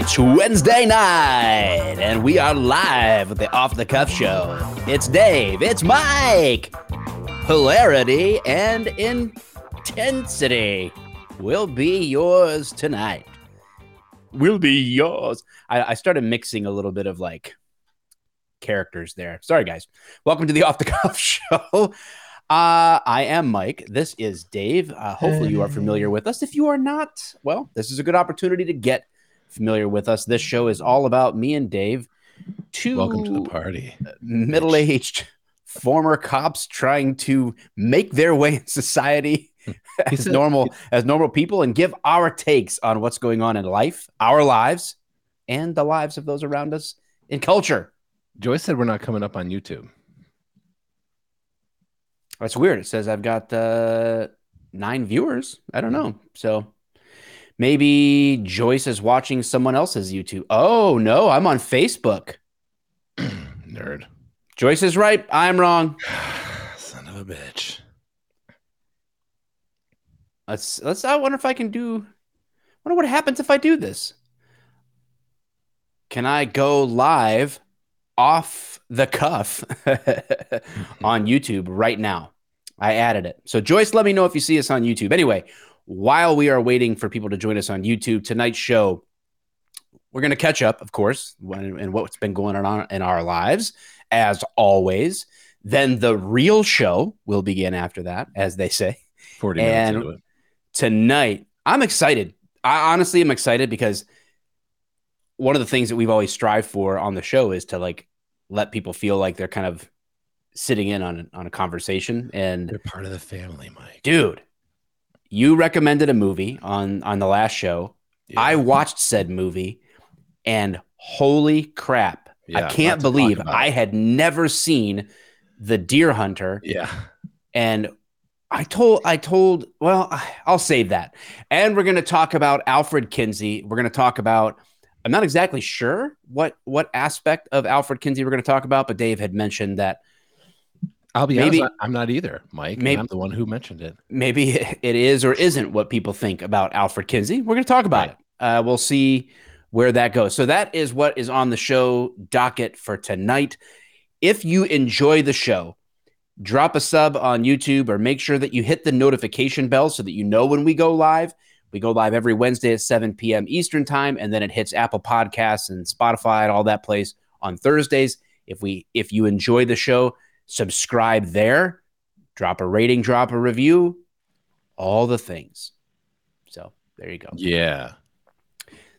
It's Wednesday night, and we are live with the Off the Cuff Show. It's Dave, it's Mike. Hilarity and intensity will be yours tonight. Will be yours. I, I started mixing a little bit of like characters there. Sorry, guys. Welcome to the Off the Cuff Show. Uh, I am Mike. This is Dave. Uh, hopefully, you are familiar with us. If you are not, well, this is a good opportunity to get familiar with us. This show is all about me and Dave, two Welcome to the party. middle aged former cops trying to make their way in society as normal as normal people and give our takes on what's going on in life, our lives, and the lives of those around us in culture. Joyce said we're not coming up on YouTube. That's weird. It says I've got uh, nine viewers. I don't know. So maybe Joyce is watching someone else's YouTube. Oh no, I'm on Facebook. Nerd. Joyce is right. I'm wrong. Son of a bitch. Let's let's. I wonder if I can do. Wonder what happens if I do this. Can I go live off the cuff on YouTube right now? I added it. So Joyce, let me know if you see us on YouTube. Anyway, while we are waiting for people to join us on YouTube, tonight's show, we're going to catch up, of course, when, and what's been going on in our lives, as always. Then the real show will begin after that, as they say 40 And- minutes into it. tonight. I'm excited. I honestly am excited because one of the things that we've always strived for on the show is to like let people feel like they're kind of sitting in on on a conversation. And They're part of the family, Mike. dude, you recommended a movie on on the last show. Yeah. I watched said movie, and holy crap! Yeah, I can't believe. I had never seen the Deer Hunter Yeah. and I told I told well I'll save that. And we're going to talk about Alfred Kinsey. We're going to talk about I'm not exactly sure what what aspect of Alfred Kinsey we're going to talk about, but Dave had mentioned that I'll be Maybe- honest, I'm not either, Mike. and Maybe- I'm the one who mentioned it. maybe it is or isn't what people think about Alfred Kinsey. We're going to talk about Right. it. Uh, we'll see where that goes. So that is what is on the show docket for tonight. If you enjoy the show, drop a sub on YouTube or make sure that you hit the notification bell so that you know when we go live. We go live every Wednesday at 7 p.m. Eastern time, and then it hits Apple Podcasts and Spotify and all that place on Thursdays. If we if you enjoy the show, subscribe there, drop a rating, drop a review, all the things. So there you go. Yeah.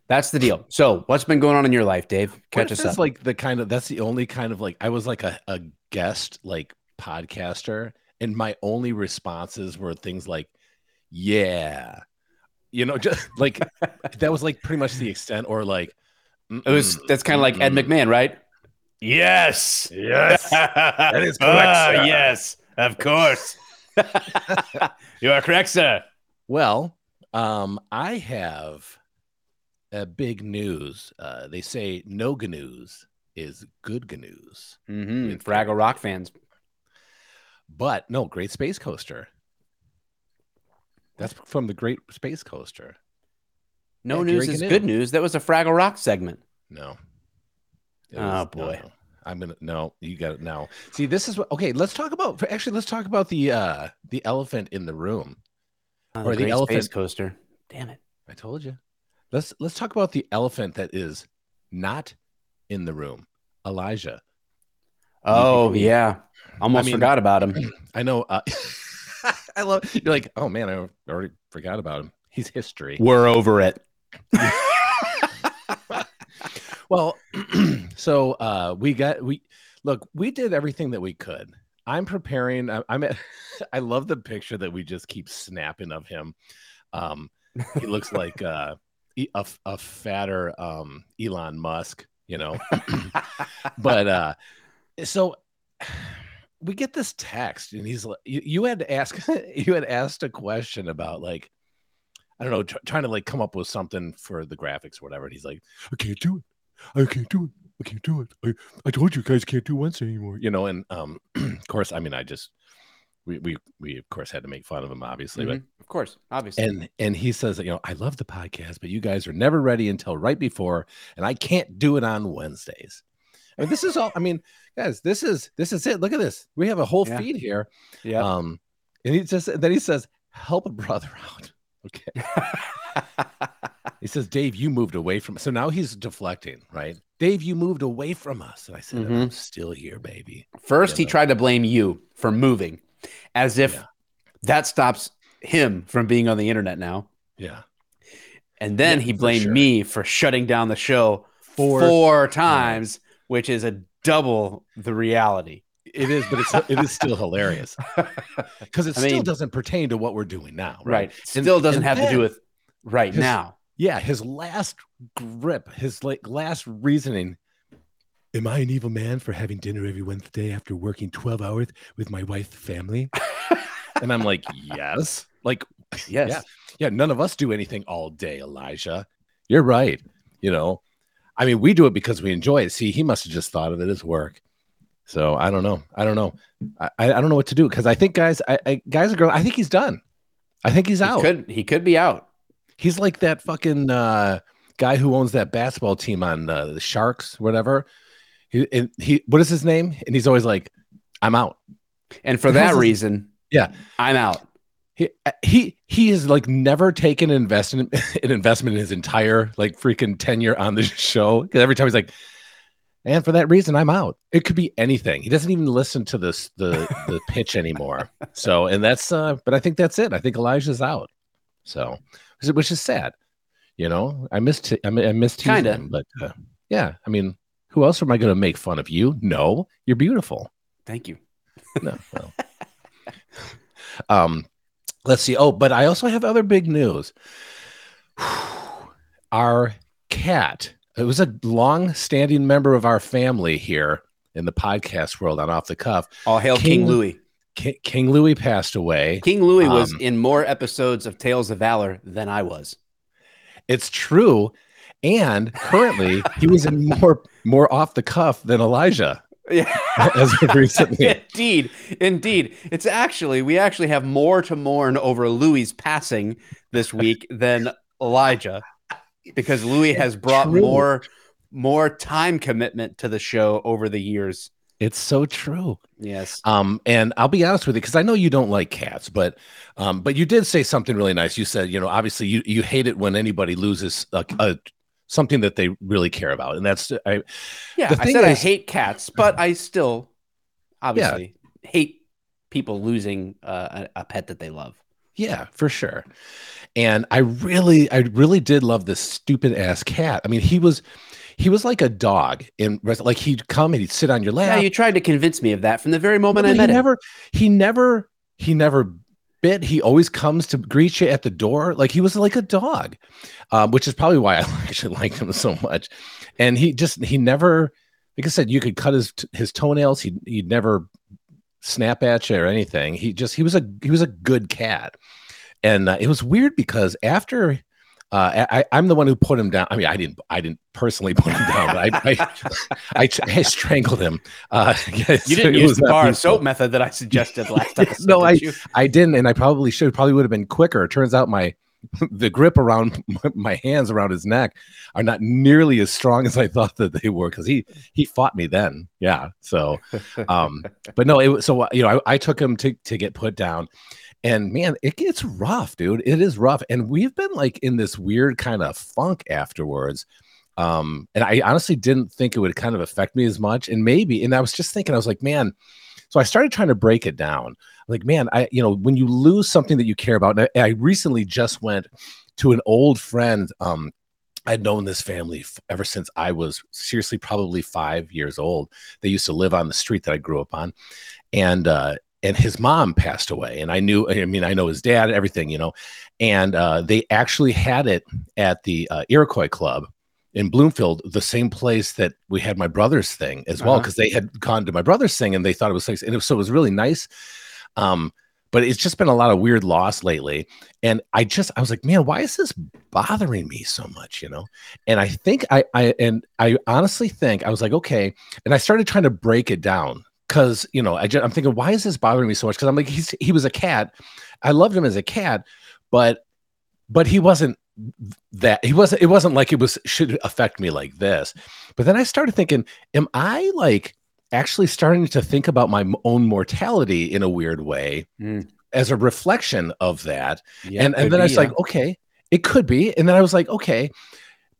That's the deal. So what's been going on in your life, Dave? What Catch if us that's up. like the kind of that's the only kind of like I was like a, a guest like podcaster and my only responses were things like yeah you know just like that was like pretty much the extent or like it was that's kind of like Ed. McMahon, right? Yes. Yes. that is correct, sir. yes, of course. you are correct, sir. Well, um, I have a big news. Uh, they say no news is good news, Mm-hmm. With- Fraggle Rock fans. but no, Great Space Coaster. That's from the Great Space Coaster. No Yeah, news is good news. That was a Fraggle Rock segment. No. It Oh, no, boy. no. I'm gonna no. You got it now. See, this is what. Okay, let's talk about. Actually, let's talk about the uh the elephant in the room. Oh, Or the elephant- coaster. Damn it. I told you. Let's let's talk about the elephant that is not in the room. Elijah. Oh yeah, almost mean- forgot about him. I know. Uh, I love. You're like, oh man, I already forgot about him. He's history. We're over it. Well, so uh, we got we look. We did everything that we could. I'm preparing. I, I'm. At, I love the picture that we just keep snapping of him. Um, he looks like uh, a, a fatter um, Elon Musk, you know. but uh, so we get this text, and he's like, you, you had to ask, you had asked a question about like, I don't know, tr- trying to like come up with something for the graphics or whatever. And he's like, I can't do it. I can't do it. I can't do it. I, I told you guys can't do Wednesday anymore. You know, and um, of course, I mean, I just we we we of course had to make fun of him, obviously, Mhm. Of course, obviously. and and he says that you know I love the podcast, but you guys are never ready until right before, and I can't do it on Wednesdays. I mean, this is all. I mean, guys, this is this is it. Look at this. We have a whole Yeah. feed here. yeah. Um, and he just then he says, "Help a brother out." Okay. He says, Dave, you moved away from So now he's deflecting, right? Dave, you moved away from us. And I said, Mhm. I'm still here, baby. First, he tried to blame you for moving, as if Yeah. that stops him from being on the internet now. Yeah. And then Yeah, he for blamed sure. me for shutting down the show Four- four, times, which is a double the reality. It is, but it's it is still hilarious. Because it I still mean- doesn't pertain to what we're doing now. Right. Right. Still doesn't and have to do with right now. Yeah. His last grip, his like last reasoning. Am I an evil man for having dinner every Wednesday after working 12 hours with my wife family? and I'm like, yes. Like, Yes. Yeah. yeah, none of us do anything all day, Elijah. You're right. You know, I mean, we do it because we enjoy it. See, he must have just thought of it as work. So I don't know. I don't know. I, I I don't know what to do because I think guys, I, I guys are going. I think he's done. I think he's He out. could he could be out. He's like that fucking uh, guy who owns that basketball team on uh, the Sharks, whatever. He, and he, what is his name? And he's always like, "I'm out." And for that reason, Yeah. I'm out. He uh, he he has like never taken an investment an investment in his entire like freaking tenure on the show. Because every time he's like, and for that reason, I'm out. It could be anything. He doesn't even listen to this the the pitch anymore. So and that's uh, but I think that's it. I think Elijah's out. So which is- sad. You know, I missed I, missed Kinda. him, but uh, yeah, I mean, who else am I going to make fun of? You? No, you're beautiful. Thank you. No. well. um, let's see. Oh, but I also have other big news. Our cat, it was a long-standing member of our family here in the podcast world on Off the Cuff. All hail King, King- Louis. Ki- King Louis passed away. King Louis was Um, in more episodes of Tales of Valor than I was. It's true. And currently, he was in more more off the cuff than Elijah Yeah. as of recently. indeed, indeed. It's actually we actually have more to mourn over Louis' passing this week than Elijah, because Louis has brought true. more more time commitment to the show over the years. It's so true. Yes. Um, and I'll be honest with you because I know you don't like cats, but um, but you did say something really nice. You said, you know, obviously you you hate it when anybody loses a, a something that they really care about, and that's I Yeah, I said I hate cats, but I still obviously hate people losing uh, a, a pet that they love. yeah for sure. And I really I really did love this stupid ass cat. I mean, he was he was like a dog in like he'd come and he'd sit on your lap. Yeah, you tried to convince me of that from the very moment but I met he him. never he never he never bit. He always comes to greet you at the door. Like he was like a dog um, which is probably why i actually liked him so much. And he just he never like i said you could cut his his toenails. He he'd never snap at you or anything. He just he was a he was a good cat. And uh, it was weird because after uh, I, I'm the one who put him down. I mean, I didn't. I didn't personally put him down, but I, I, I, I strangled him. Uh, yes, You didn't use the bar soap method that I suggested last episode. No, I-? I didn't, and I probably should. Probably would have been quicker. It turns out my the grip around my, my hands around his neck are not nearly as strong as I thought that they were because he he fought me then. Yeah. So, um, but no, it was so you know I, I took him to to get put down, and man, it gets rough, dude. It is rough, and we've been like in this weird kind of funk afterwards. Um, and I honestly didn't think it would kind of affect me as much, and maybe, and I was just thinking, I was like, man. So I started trying to break it down like man i you know when you lose something that you care about and I, I recently just went to an old friend um i'd known this family f- ever since i was seriously probably five years old they used to live on the street that i grew up on and uh and his mom passed away and i knew i mean i know his dad everything you know and uh they actually had it at the uh, iroquois club in Bloomfield, the same place that we had my brother's thing as well, Uh-huh. because they had gone to my brother's thing and they thought it was nice. And it was, so it was really nice. Um, but it's just been a lot of weird loss lately. And I just, I was like, man, why is this bothering me so much? You know? And I think I, I, and I honestly think I was like, okay. And I started trying to break it down because you know I just, I'm thinking why is this bothering me so much? Because I'm like he's he was a cat, I loved him as a cat, but but he wasn't that he wasn't it wasn't like it was should affect me like this. But then I started thinking, am I like actually starting to think about my own mortality in a weird way mm. as a reflection of that? Yeah, and and then be, I was yeah. like, okay, it could be. And then I was like, okay,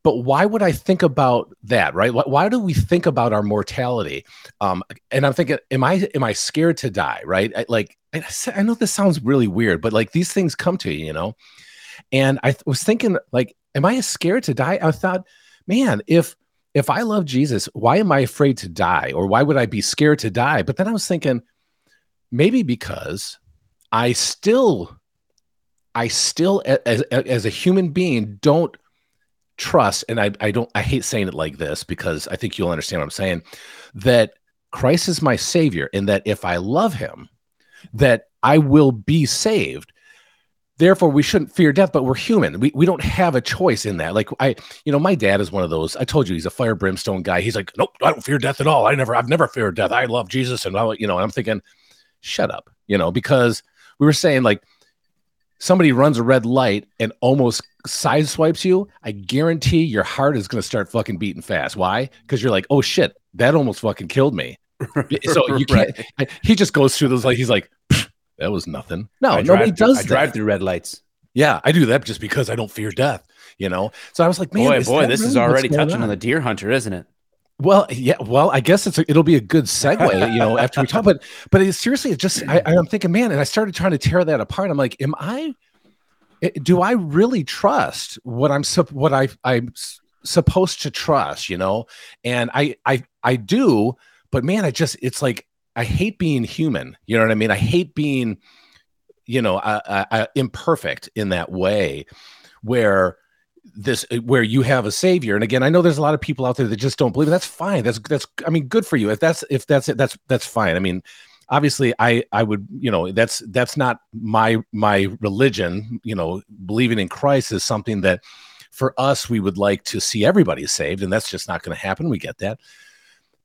but why would I think about that, right? Why, why do we think about our mortality? Um, and I'm thinking, am I am I scared to die, right? I, like I, I know this sounds really weird, but like these things come to you, you know. And I th- was thinking, like, am I scared to die? I thought, man, if if I love Jesus, why am I afraid to die, or why would I be scared to die? But then I was thinking, maybe because I still, I still, as as a human being, don't trust, and I, I don't, I hate saying it like this because I think you'll understand what I'm saying, that Christ is my savior, and that if I love him, that I will be saved. Therefore, we shouldn't fear death, but we're human. We, we don't have a choice in that. Like I, you know, my dad is one of those. I told you he's a fire brimstone guy. He's like, nope, I don't fear death at all. I never, I've never feared death. I love Jesus, and I, you know, I'm thinking, shut up, you know, because we were saying like somebody runs a red light and almost sideswipes you, I guarantee your heart is going to start fucking beating fast. Why? Because you're like, oh shit, that almost fucking killed me. so you can't. right. he just goes through those like he's like, that was nothing. No, I nobody does. I that. drive through red lights. Yeah, I do that just because I don't fear death. You know. So I was like, man, boy, boy, this really is already touching on? on the deer hunter, isn't it? Well, yeah. Well, I guess it's a, it'll be a good segue, you know, after we talk. But but it, seriously, it just I, I'm thinking, man, and I started trying to tear that apart. I'm like, am I do I really trust what I'm so what I I'm supposed to trust, you know? And I I I do, but man, I just it's like I hate being human. You know what I mean? I hate being, you know, uh, uh, imperfect in that way, where this where you have a savior. And again, I know there's a lot of people out there that just don't believe. It. That's fine. That's that's I mean, good for you. If that's if that's it, that's that's fine. I mean, obviously i i would you know that's that's not my my religion you know believing in christ is something that for us we would like to see everybody saved and that's just not going to happen we get that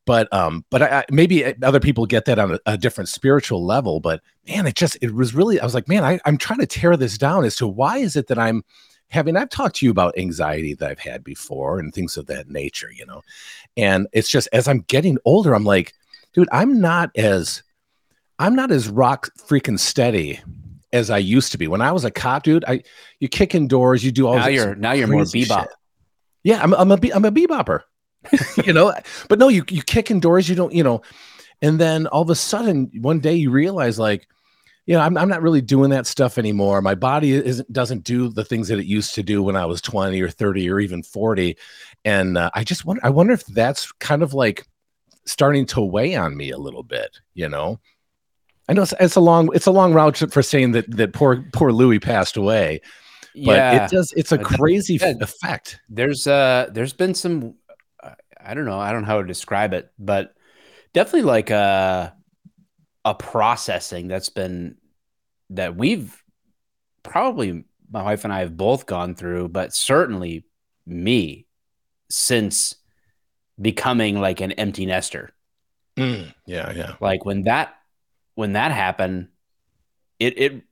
but um but I, maybe other people get that on a, a, different spiritual level but man it just it was really i was like man I, i'm trying to tear this down as to why is it that i'm having i've talked to you about anxiety that i've had before and things of that nature you know and it's just as i'm getting older i'm like dude i'm not as I'm not as rock freaking steady as I used to be. When I was a cop, dude, I you kick in doors, you do all now you're now you're more bebop. Shit. Yeah, I'm I'm a I'm a bebopper. you know, but no, you you kick in doors, you don't, you know, and then all of a sudden one day you realize like, you know, I'm I'm not really doing that stuff anymore. My body isn't doesn't do the things that it used to do when I was 20 or 30 or even 40, and uh, I just wonder I wonder if that's kind of like starting to weigh on me a little bit, you know I know it's, it's, a long it's a long route for saying that that poor poor Louis passed away, but yeah. it does it's a crazy yeah. effect. There's uh there's been some I don't know I don't know how to describe it, but definitely like a a processing that's been that we've probably my wife and I have both gone through, but certainly me since becoming like an empty nester. Mm, yeah, yeah. Like when that when that happened, it it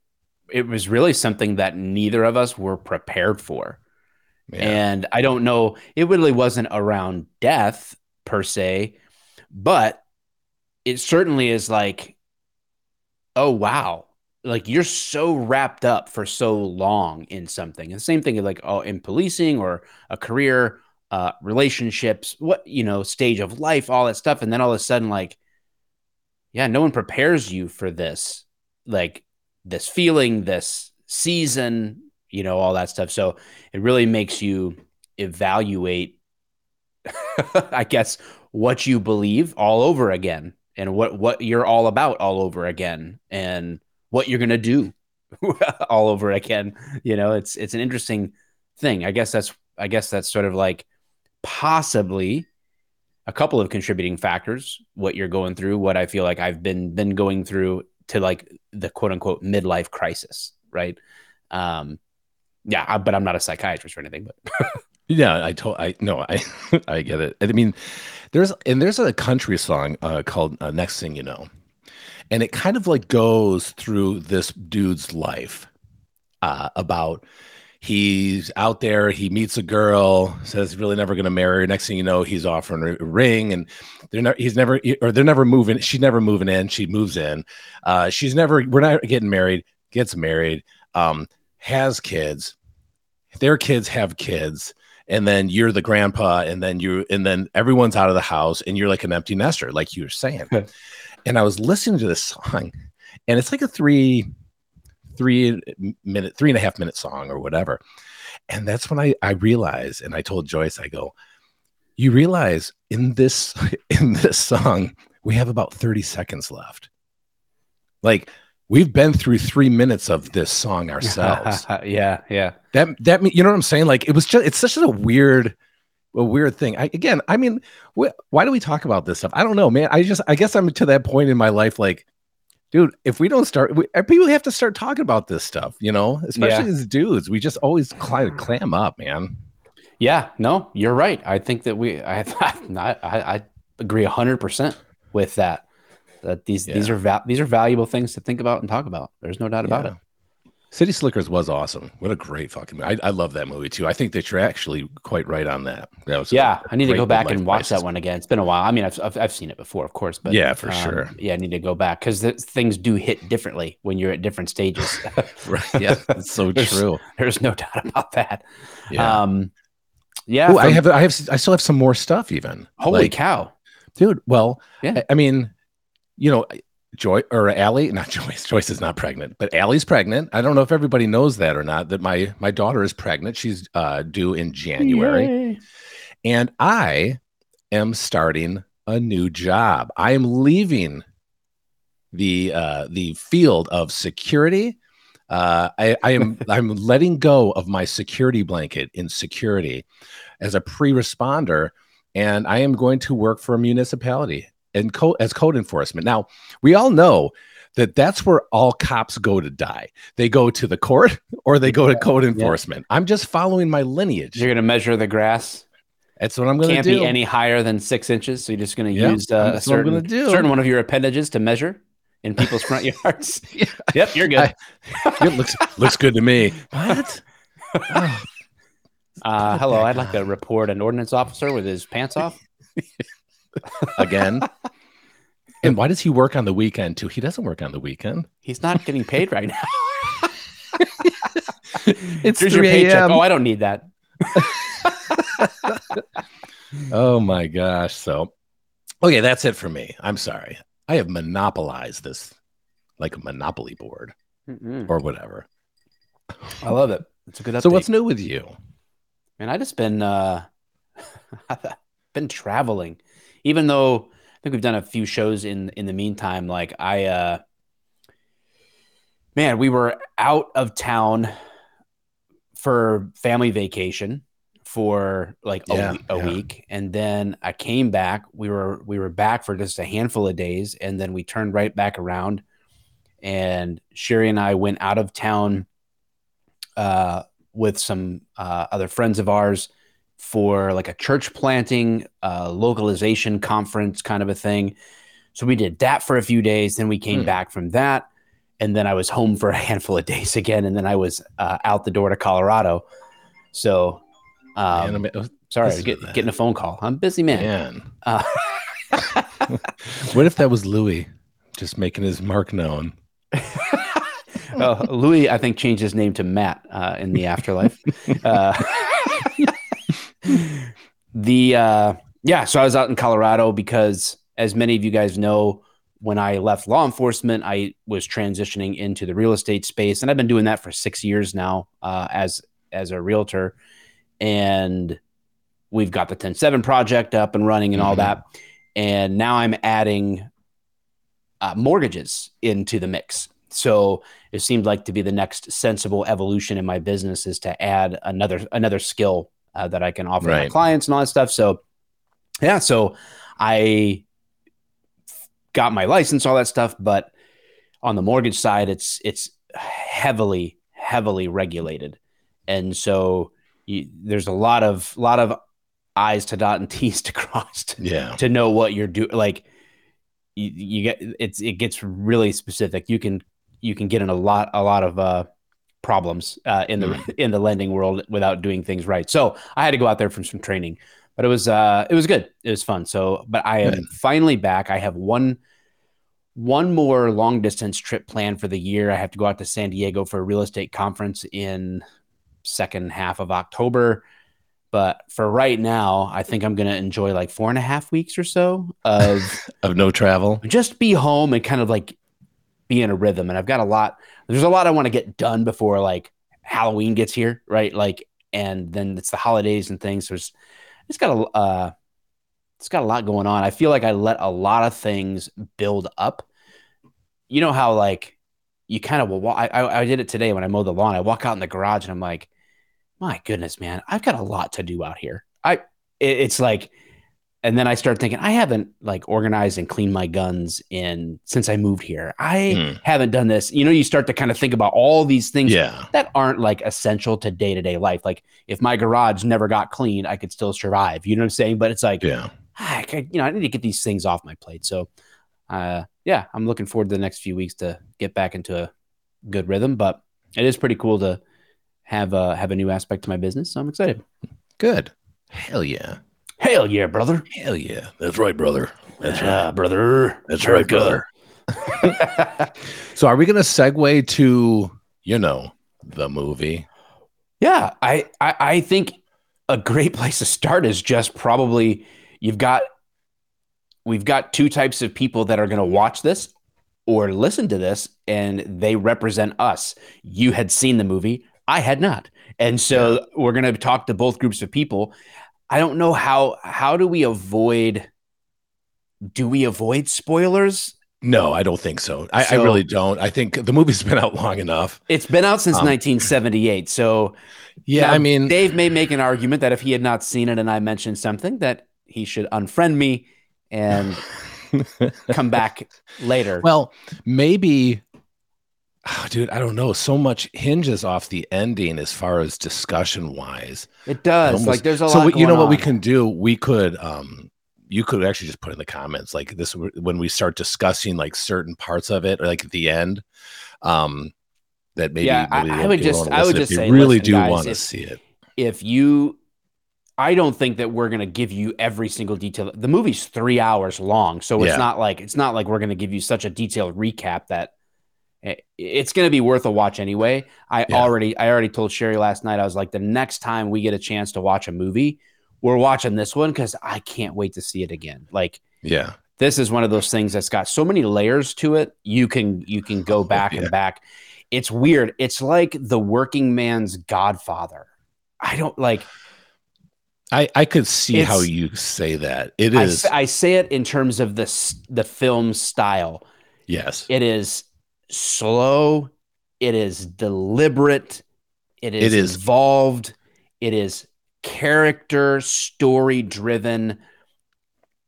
it was really something that neither of us were prepared for. Yeah. And I don't know, it really wasn't around death per se, but it certainly is like, oh wow, like you're so wrapped up for so long in something. And the same thing like oh in policing or a career, uh, relationships, what you know, stage of life, all that stuff, and then all of a sudden like yeah, no one prepares you for this, like this feeling, this season, you know, all that stuff. So it really makes you evaluate, I guess, what you believe all over again and what, what you're all about all over again and what you're going to do all over again. You know, it's, it's an interesting thing. I guess that's, I guess that's sort of like possibly a couple of contributing factors what you're going through what i feel like i've been been going through to like the quote unquote midlife crisis right um yeah I, but i'm not a psychiatrist or anything but Yeah, I told I no, I I get it. I mean, there's and there's a country song uh, called uh, "Next Thing You Know," and it kind of like goes through this dude's life uh, about he's out there, he meets a girl, says he's really never going to marry her. Next thing you know, he's offering a ring, and they're not. He's never or they're never moving. She's never moving in. She moves in. Uh, she's never. We're not getting married. Gets married. Um, has kids. Their kids have kids and then you're the grandpa and then you and then everyone's out of the house and you're like an empty nester like you were saying and i was listening to this song and it's like a three three minute three and a half minute song or whatever and that's when i i realized and i told joyce i go you realize in this in this song we have about 30 seconds left like we've been through three minutes of this song ourselves. yeah, yeah. That that you know what I'm saying? Like it was just it's such a weird, a weird thing. I, again, I mean, wh- why do we talk about this stuff? I don't know, man. I just I guess I'm to that point in my life, like, dude, if we don't start, we, uh, people have to start talking about this stuff. You know, especially yeah. as dudes, we just always climb, clam up, man. Yeah, no, you're right. I think that we, I, I, I agree hundred percent with that that these yeah. these are va- these are valuable things to think about and talk about. There's no doubt about yeah. it. City Slickers was awesome. What a great fucking movie. I, I love that movie too. I think that you're actually quite right on that. That was yeah. I need to go back and watch that one again. It's been a while. I mean, I've, I've, I've seen it before, of course, but yeah, for um, sure. Yeah, I need to go back because things do hit differently when you're at different stages. right. Yeah, that's so there's, true. There's no doubt about that. Yeah. Um, yeah. Ooh, from, I have I have I still have some more stuff even. Holy like, cow, dude! Well, yeah. I, I mean, you know, Joy or Allie, not Joyce. Joyce is not pregnant, but Allie's pregnant. I don't know if everybody knows that or not. That my my daughter is pregnant. She's uh, due in January, Yay. and I am starting a new job. I am leaving the uh, the field of security. Uh, I, I am I'm letting go of my security blanket in security as a pre-responder, and I am going to work for a municipality and co- as code enforcement. Now, we all know that that's where all cops go to die. They go to the court or they go to code enforcement. Yeah. I'm just following my lineage. You're going to measure the grass. That's what I'm going to do. Can't be any higher than six inches. So you're just going to use uh, a certain, certain one of your appendages to measure in people's front yards. yeah. Yep, you're good. I, it looks looks good to me. What? Oh. Uh, hello, I'd like to report an ordinance officer with his pants off again. and why does he work on the weekend too? He doesn't work on the weekend. He's not getting paid right now. it's Here's your paycheck. Oh, I don't need that. oh my gosh. So, okay, that's it for me. I'm sorry. I have monopolized this like a monopoly board Mm-mm. or whatever. I love it. It's a good update. So, what's new with you? Man, I just been uh been traveling even though I think we've done a few shows in in the meantime, like I uh man, we were out of town for family vacation for like yeah, a, a yeah. week. And then I came back we were we were back for just a handful of days and then we turned right back around. And Sherry and I went out of town uh, with some uh, other friends of ours for like a church planting, uh, localization conference kind of a thing. So we did that for a few days. Then we came mm. back from that. And then I was home for a handful of days again. And then I was uh, out the door to Colorado. So, um, man, oh, sorry, get, getting a phone call. I'm busy, man. man. Uh, what if that was Louis just making his mark known? uh, Louis, I think, changed his name to Matt uh, in the afterlife. The uh, yeah, so I was out in Colorado because, as many of you guys know, when I left law enforcement, I was transitioning into the real estate space, and I've been doing that for six years now uh, as as a realtor. And we've got the 10-7 project up and running and mm-hmm. all that. And now I'm adding uh, mortgages into the mix. So it seemed like to be the next sensible evolution in my business is to add another another skill uh, that I can offer right. my clients and all that stuff. So, yeah, so I got my license, all that stuff, but on the mortgage side, it's it's heavily heavily regulated, and so you, there's a lot of lot of I's to dot and T's to cross to, Yeah. to know what you're doing. Like you, you get it's it gets really specific. You can you can get in a lot a lot of uh, problems uh, in the Mm. in the lending world without doing things right. So I had to go out there for some training, but it was uh, it was good. It was fun. So, but I am Good. finally back. I have one one more long distance trip planned for the year. I have to go out to San Diego for a real estate conference in second half of October. But for right now, I think I'm going to enjoy like four and a half weeks or so of Of no travel. just be home and kind of like be in a rhythm. And I've got a lot, there's a lot I want to get done before like Halloween gets here, right? Like, and then it's the holidays and things. So it's, it's got a, uh, it's got a lot going on. I feel like I let a lot of things build up. You know how like you kind of will. wa- I, I I did it today when I mowed the lawn. I walk out in the garage and I'm like, my goodness, man, I've got a lot to do out here. I it- it's like, and then I start thinking I haven't like organized and cleaned my guns in since I moved here. I Hmm. haven't done this. You know, you start to kind of think about all these things Yeah. that aren't like essential to day to day life. Like if my garage never got cleaned, I could still survive. You know what I'm saying? But it's like, Yeah. I, could- you know, I need to get these things off my plate. So, uh, yeah, I'm looking forward to the next few weeks to get back into a good rhythm. But it is pretty cool to have uh, have a new aspect to my business. So I'm excited. Good. Hell yeah. Hell yeah, brother! Hell yeah. That's right, brother. That's right. Yeah, brother. That's right, brother. So are we gonna segue to, you know, the movie? Yeah, I, I I think a great place to start is just probably you've got we've got two types of people that are going to watch this or listen to this and they represent us. You had seen the movie, I had not. And so we're going to talk to both groups of people. I don't know how how do we avoid do we avoid spoilers? No, I don't think so. I, I really don't. I think the movie's been out long enough. It's been out since Um, 1978. So Yeah, Now, I mean, Dave may make an argument that if he had not seen it and I mentioned something, that he should unfriend me and come back later. well, maybe, oh, dude, I don't know. So much hinges off the ending as far as discussion wise. it does. almost- like there's a so lot. we- you know going what we can do? We could, um, you could actually just put in the comments like this when we start discussing like certain parts of it, or like at the end. Um, that maybe, Yeah, I- maybe I if would just- I would just say, really listen, do guys, want to see it. If you, I don't think that we're gonna give you every single detail. The movie's three hours long, so it's Yeah. not like it's not like we're gonna give you such a detailed recap that it- it's gonna be worth a watch anyway. I Yeah. already, I already told Sherry last night. I was like, the next time we get a chance to watch a movie, we're watching this one because I can't wait to see it again. Like. Yeah, this is one of those things that's got so many layers to it you can you can go back yeah. and back it's weird it's like the working man's godfather i don't like I I could see how you say that. It is. I, I say it in terms of the the film style yes, it is slow it is deliberate it is, It is. involved it is character story driven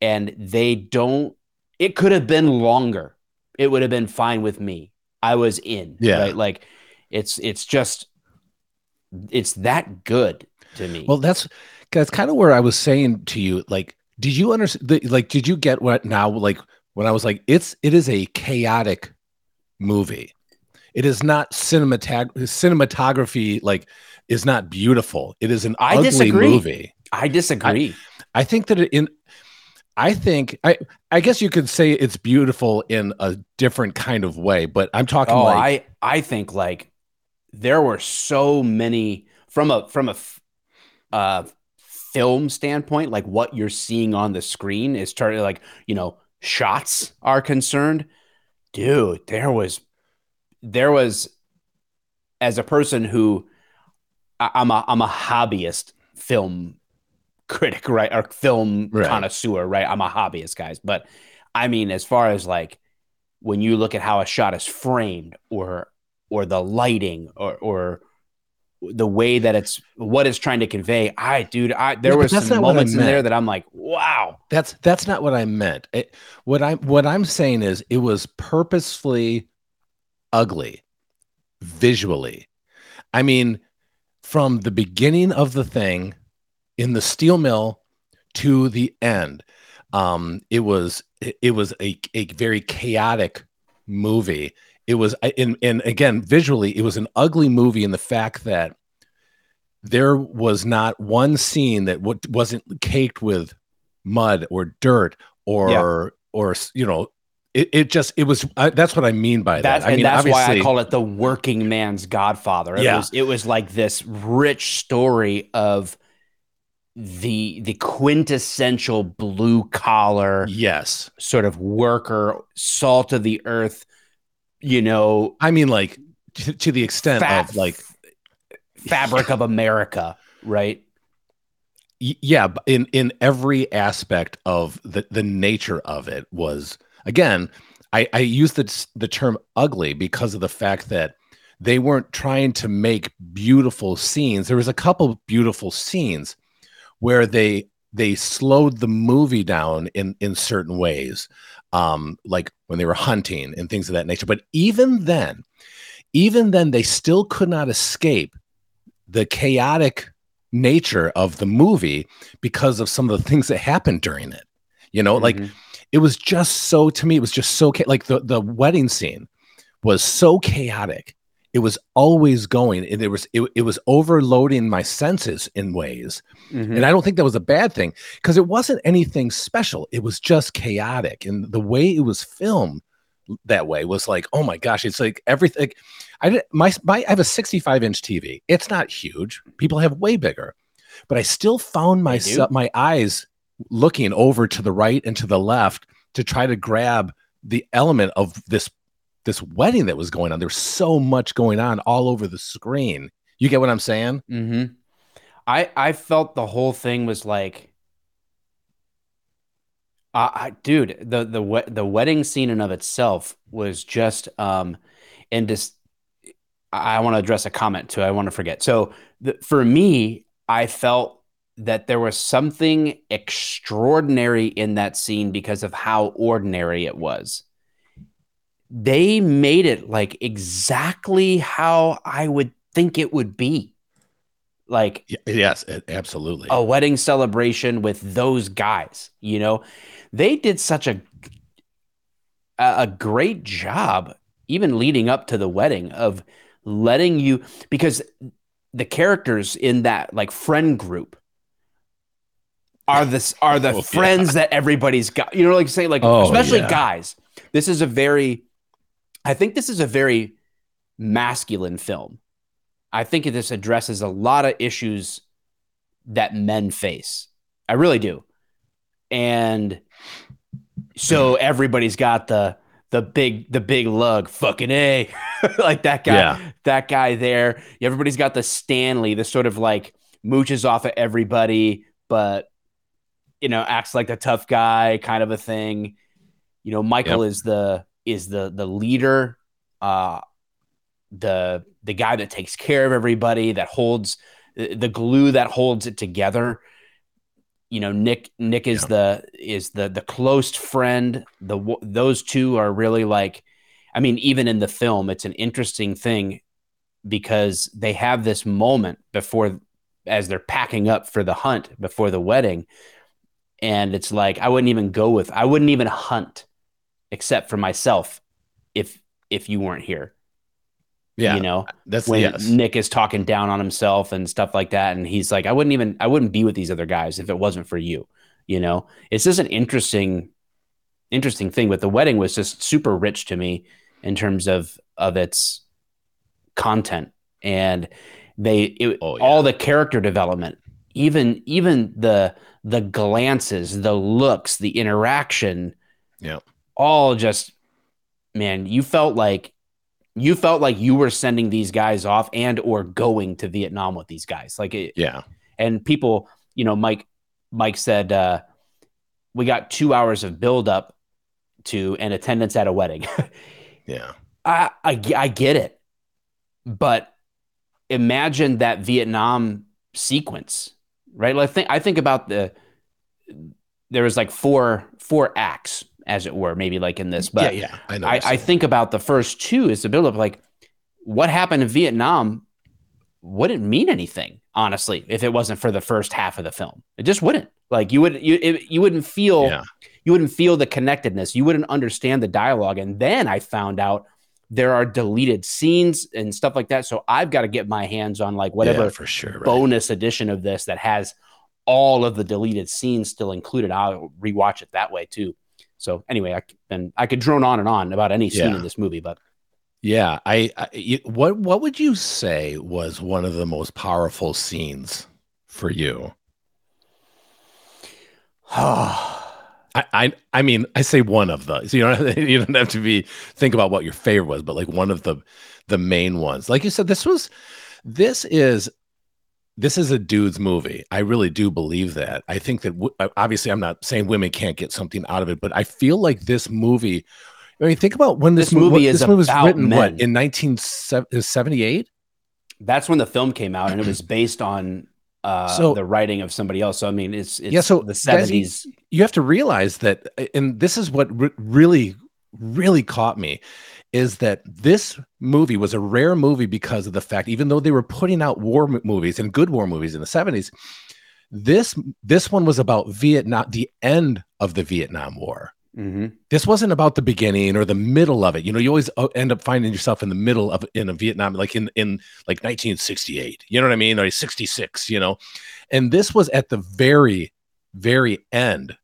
and they don't it could have been longer it would have been fine with me i was in Yeah. right like it's it's just it's that good to me Well, that's that's kind of where I was saying to you. Like, did you understand? Like, did you get what now? Like, when I was like, it's it is a chaotic movie. It is not cinematog- cinematography. Like, is not beautiful. It is an I ugly disagree. movie. i disagree I I think that in. I think I I guess you could say it's beautiful in a different kind of way, but I'm talking oh like i i think like there were so many from a from a uh film standpoint like what you're seeing on the screen is starting like you know shots are concerned dude there was there was as a person who I, i'm a i'm a hobbyist film critic right? Or film Right. connoisseur right? I'm a hobbyist guys. But i mean as far as like when you look at how a shot is framed or or the lighting or or the way that it's what it's trying to convey i dude i there Yeah, were some not what I moments in there that i'm like wow That's that's not what I meant. It, what I'm what I'm saying is it was purposefully ugly visually. I mean, from the beginning of the thing in the steel mill to the end. Um, it was it was a, a very chaotic movie. It was in and again visually, it was an ugly movie in the fact that there was not one scene that w- wasn't caked with mud or dirt or yeah. or you know it, it just it was uh, that's what I mean by that. I mean, that's why I call it the working man's Godfather. It yeah. was it was like this rich story of the the quintessential blue collar yes sort of worker salt of the earth you know i mean like to, to the extent of like fabric of america right? Yeah in in every aspect of the the nature of it was again i i use the the term ugly because of the fact that they weren't trying to make beautiful scenes. There was a couple beautiful scenes where they they slowed the movie down in in certain ways. Um like when they were hunting and things of that nature but even then even then they still could not escape the chaotic nature of the movie because of some of the things that happened during it you know mm-hmm. like it was just so to me it was just so like the the wedding scene was so chaotic it was always going and it was it, it was overloading my senses in ways. Mm-hmm. and i don't think that was a bad thing because it wasn't anything special. It was just chaotic and the way it was filmed that way was like oh my gosh it's like everything i did my, my i have a 65 inch tv it's not huge. People have way bigger. But i still found myself my eyes looking over to the right and to the left to try to grab the element of this this wedding that was going on. There's so much going on all over the screen. You get what I'm saying? Mm-hmm. I I felt the whole thing was like, uh, I, dude, the the the wedding scene in of itself was just um, and just I want to address a comment too. I want to forget. So the, for me, I felt that there was something extraordinary in that scene because of how ordinary it was they made it like exactly how I would think it would be. Like yes, absolutely. A wedding celebration with those guys, you know. They did such a a great job even leading up to the wedding of letting you because the characters in that like friend group are this are the oh, friends yeah. that everybody's got you know like say like oh, especially yeah. guys this is a very I think this is a very masculine film. I think this addresses a lot of issues that men face. I really do. And so everybody's got the the big the big lug fucking a like that guy yeah. that guy there everybody's got the stanley the sort of like mooches off of everybody but you know acts like the tough guy kind of a thing you know michael yep. is the is the the leader, uh, the the guy that takes care of everybody, that holds the glue that holds it together. You know, Nick Nick is yeah. the is the the close friend. The those two are really like, I mean, even in the film, it's an interesting thing because they have this moment before as they're packing up for the hunt before the wedding and it's like i wouldn't even go with i wouldn't even hunt except for myself if if you weren't here. Yeah. You know, that's when yes. Nick is talking down on himself and stuff like that. And he's like, I wouldn't even, I wouldn't be with these other guys if it wasn't for you. You know, it's just an interesting, interesting thing. But the wedding was just super rich to me in terms of, of its content and they, it, oh, yeah. all the character development, even, even the, the glances, the looks, the interaction. Yeah all just man, you felt like you felt like you were sending these guys off and or going to Vietnam with these guys. Like it, yeah. And people, you know, Mike Mike said uh we got 2 hours of build up to an attendance at a wedding. yeah. I, I I get it. But imagine that Vietnam sequence, right? Like I think I think about the there was like four four acts as it were, maybe like in this. But yeah, yeah I know. I, I think about the first two is the buildup, like what happened in Vietnam wouldn't mean anything, honestly, if it wasn't for the first half of the film. It just wouldn't. Like you would you it, you wouldn't feel Yeah. you wouldn't feel the connectedness. You wouldn't understand the dialogue. And then I found out there are deleted scenes and stuff like that. So I've got to get my hands on like whatever Yeah, for sure. Right. bonus edition of this that has all of the deleted scenes still included. I'll rewatch it that way too. So anyway, I and I could drone on and on about any scene Yeah. in this movie, but Yeah, I, I you- what what would you say was one of the most powerful scenes for you? I, I I mean, I say one of the. So you don't you don't have to be think about what your favorite was, but like one of the the main ones. Like you said, this was this is this is a dude's movie. I really do believe that. I think that w- uh, obviously I'm not saying women can't get something out of it, but I feel like this movie. I mean, think about when this, This mo- movie what- is this movie was about written what men. in 1978. Uh, that's when the film came out and it was based on uh So- the writing of somebody else. So I mean it's it's Yeah, so the guys, you- 70s. you have to realize that uh, and this is what re- really really caught me is that this movie was a rare movie because of the fact even though they were putting out war movies and good war movies in the 70s this this one was about vietnam the end of the vietnam war. Mhm. this wasn't about the beginning or the middle of it. You know you always uh, end up finding yourself in the middle of in a vietnam like in in like 1968 you know what i mean? Or 66 you know? And this was at the very very end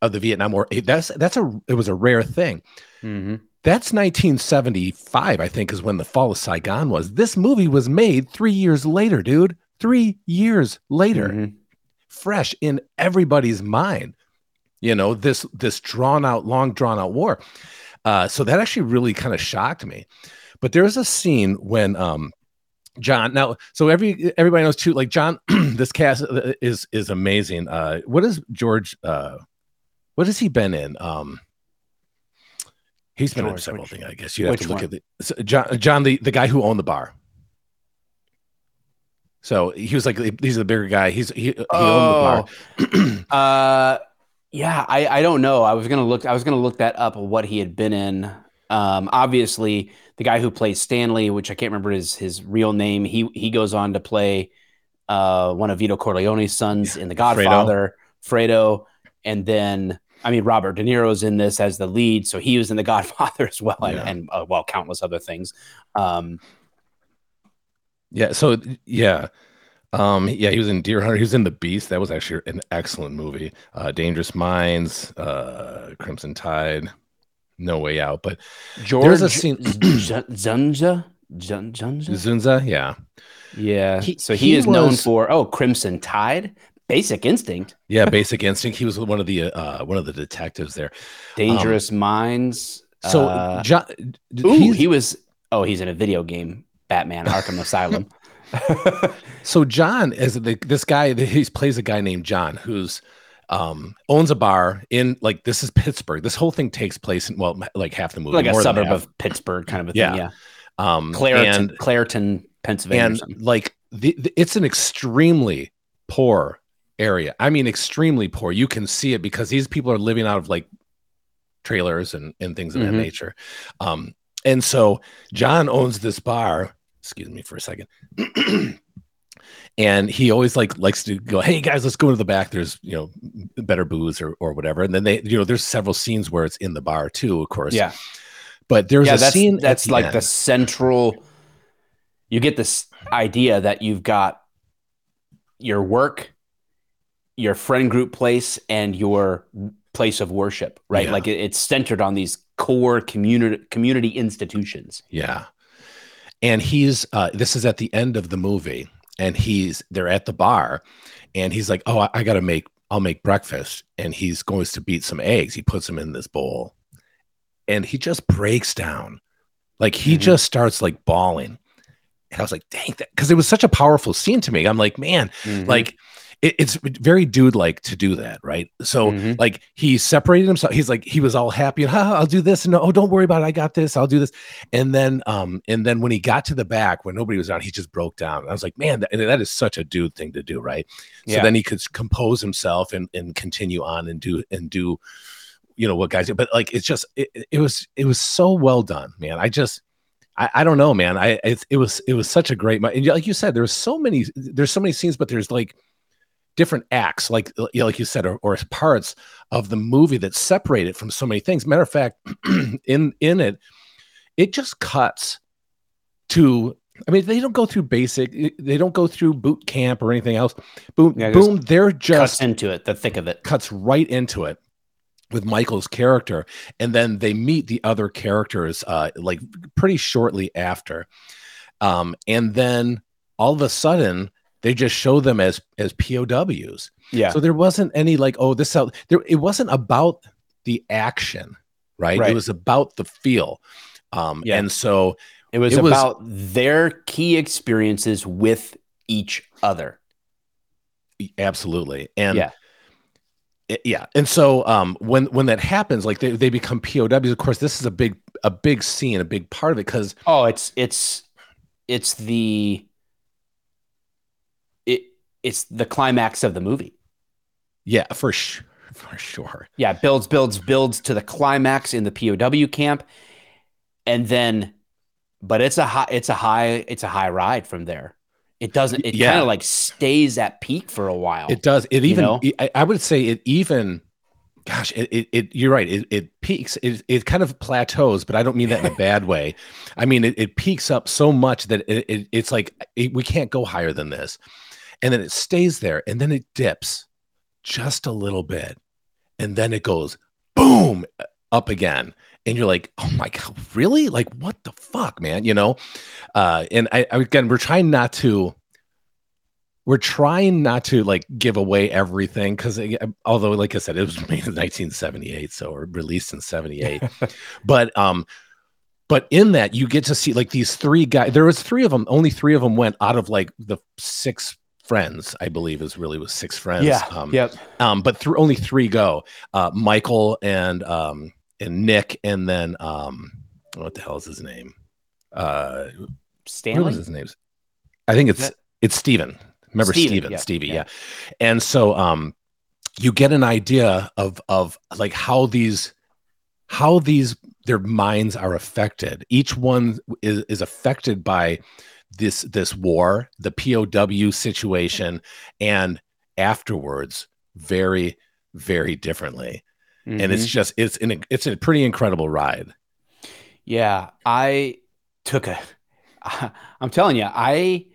of the vietnam war. That's that's a it was a rare thing. Mhm. That's 1975 i think is when the fall of saigon was. This movie was made three years later dude. Three years later. Mhm. fresh in everybody's mind. You know this this drawn out long drawn out war. Uh so that actually really kind of shocked me. But there's a scene when um john now so every everybody knows too like john this cast uh, is is amazing. Uh what is george uh what has he been in? Um he's been in several things i guess you have to look one? at the john john the the guy who owned the bar so he was like he's the bigger guy he's he, he owned the bar Uh, yeah, I, I don't know. I was gonna look. I was gonna look that up. What he had been in. Um, obviously, the guy who plays Stanley, which I can't remember his his real name. He he goes on to play uh one of Vito Corleone's sons in The Godfather, Fredo, and then I mean Robert De Niro's in this as the lead, so he was in The Godfather as well, and, Yeah. and uh, well, countless other things. Um, Yeah. So yeah. Um, yeah, he was in Deer Hunter. He was in The Beast. That was actually an excellent movie. Uh, Dangerous Minds, uh, Crimson Tide, No Way Out. But George There's a scene- Dzundza, Dzundza, Dzundza, yeah, Yeah. He- so he, he is known for oh Crimson Tide, Basic Instinct, yeah, Basic Instinct. He was one of the uh, one of the detectives there. Dangerous Minds. So uh, John, ooh, he was oh he's in a video game, Batman Arkham Asylum. so John is the, this guy. He plays a guy named John who's um owns a bar in like this is Pittsburgh. This whole thing takes place in well like half the movie, like a suburb of Pittsburgh, kind of a Yeah. thing. Yeah. um Clairton, and Clairton, Pennsylvania. and like the, the- it's an extremely poor area i mean extremely poor you can see it because these people are living out of like trailers and and things of Mhm. that nature um and so john owns this bar excuse me for a second and he always like likes to go hey guys let's go to the back there's you know better booze or or whatever and then they you know there's several scenes where it's in the bar too of course yeah, but there's yeah. a That's scene that's the like end. the central. You get this idea that you've got your work, your friend group place, and your place of worship, right? Yeah. Like it, it's centered on these core community community institutions. Yeah. And he's uh this is at the end of the movie and he's they're at the bar and he's like, "Oh, I, I got to make I'll make breakfast." And he's going to beat some eggs. He puts them in this bowl. And he just breaks down. Like he Mhm. just starts like bawling. And I was like, "Dang that." Cuz it was such a powerful scene to me. I'm like, "Man, like it, it's very dude like to do that, right?" So Mhm. like he separated himself. He's like he was all happy and I'll do this and oh don't worry about it. I got this. I'll do this. And then um and then when he got to the back when nobody was around, he just broke down. I was like, man, that, that is such a dude thing to do, right? So Yeah. then he could compose himself and and continue on and do and do you know what guys do. But like it's just it, it was it was so well done, man. I just I, I don't know, man. I it, it was it was such a great and like you said, there's so many there's so many scenes, but there's like different acts, like you know, like you said, or, or parts of the movie that separate it from so many things. Matter of fact, in in it, it just cuts to I mean, they don't go through basic. They don't go through boot camp or anything else. Boom, yeah, boom. They're just cuts into it. The thick of it cuts right into it with Michael's character, and then they meet the other characters uh, like pretty shortly after, um, and then all of a sudden they just show them as as POWs. Yeah. So there wasn't any like, oh, this out there. It wasn't about the action, right? right. It was about the feel. Um, yeah. and so it was it about was, their key experiences with each other. Absolutely. And yeah. Yeah. And so um when when that happens, like they, they become POWs, of course, this is a big a big scene, a big part of it because oh it's it's it's the it's the climax of the movie. Yeah, for sure. For sure. Yeah, builds, builds, builds to the climax in the POW camp. And then but it's a high it's a high it's a high ride from there it doesn't it yeah. kind of like stays at peak for a while it does it even know? i would say it even gosh it, it, it you're right it, it peaks it, it kind of plateaus but i don't mean that in a bad way i mean it, it peaks up so much that it, it it's like it, we can't go higher than this and then it stays there and then it dips just a little bit and then it goes boom up again and you're like, oh my god, really? Like, what the fuck, man? You know? Uh, and I, I again, we're trying not to. We're trying not to like give away everything because, although, like I said, it was made in 1978, so or released in '78, but um, but in that you get to see like these three guys. There was three of them. Only three of them went out of like the six friends, I believe, is really was six friends. Yeah. Um, yep. Um, but through only three go. Uh, Michael and um, and Nick, and then um, what the hell is his name? Uh, Stanley. What was his name? I think it's it's Steven. Remember Steven, Steven yeah, Stevie, yeah. yeah. And so um, you get an idea of of like how these how these their minds are affected. Each one is is affected by this this war, the POW situation, and afterwards very very differently mm-hmm. and it's mm-hmm. just it's an it's a pretty incredible ride. Yeah, I took a. I'm telling you, I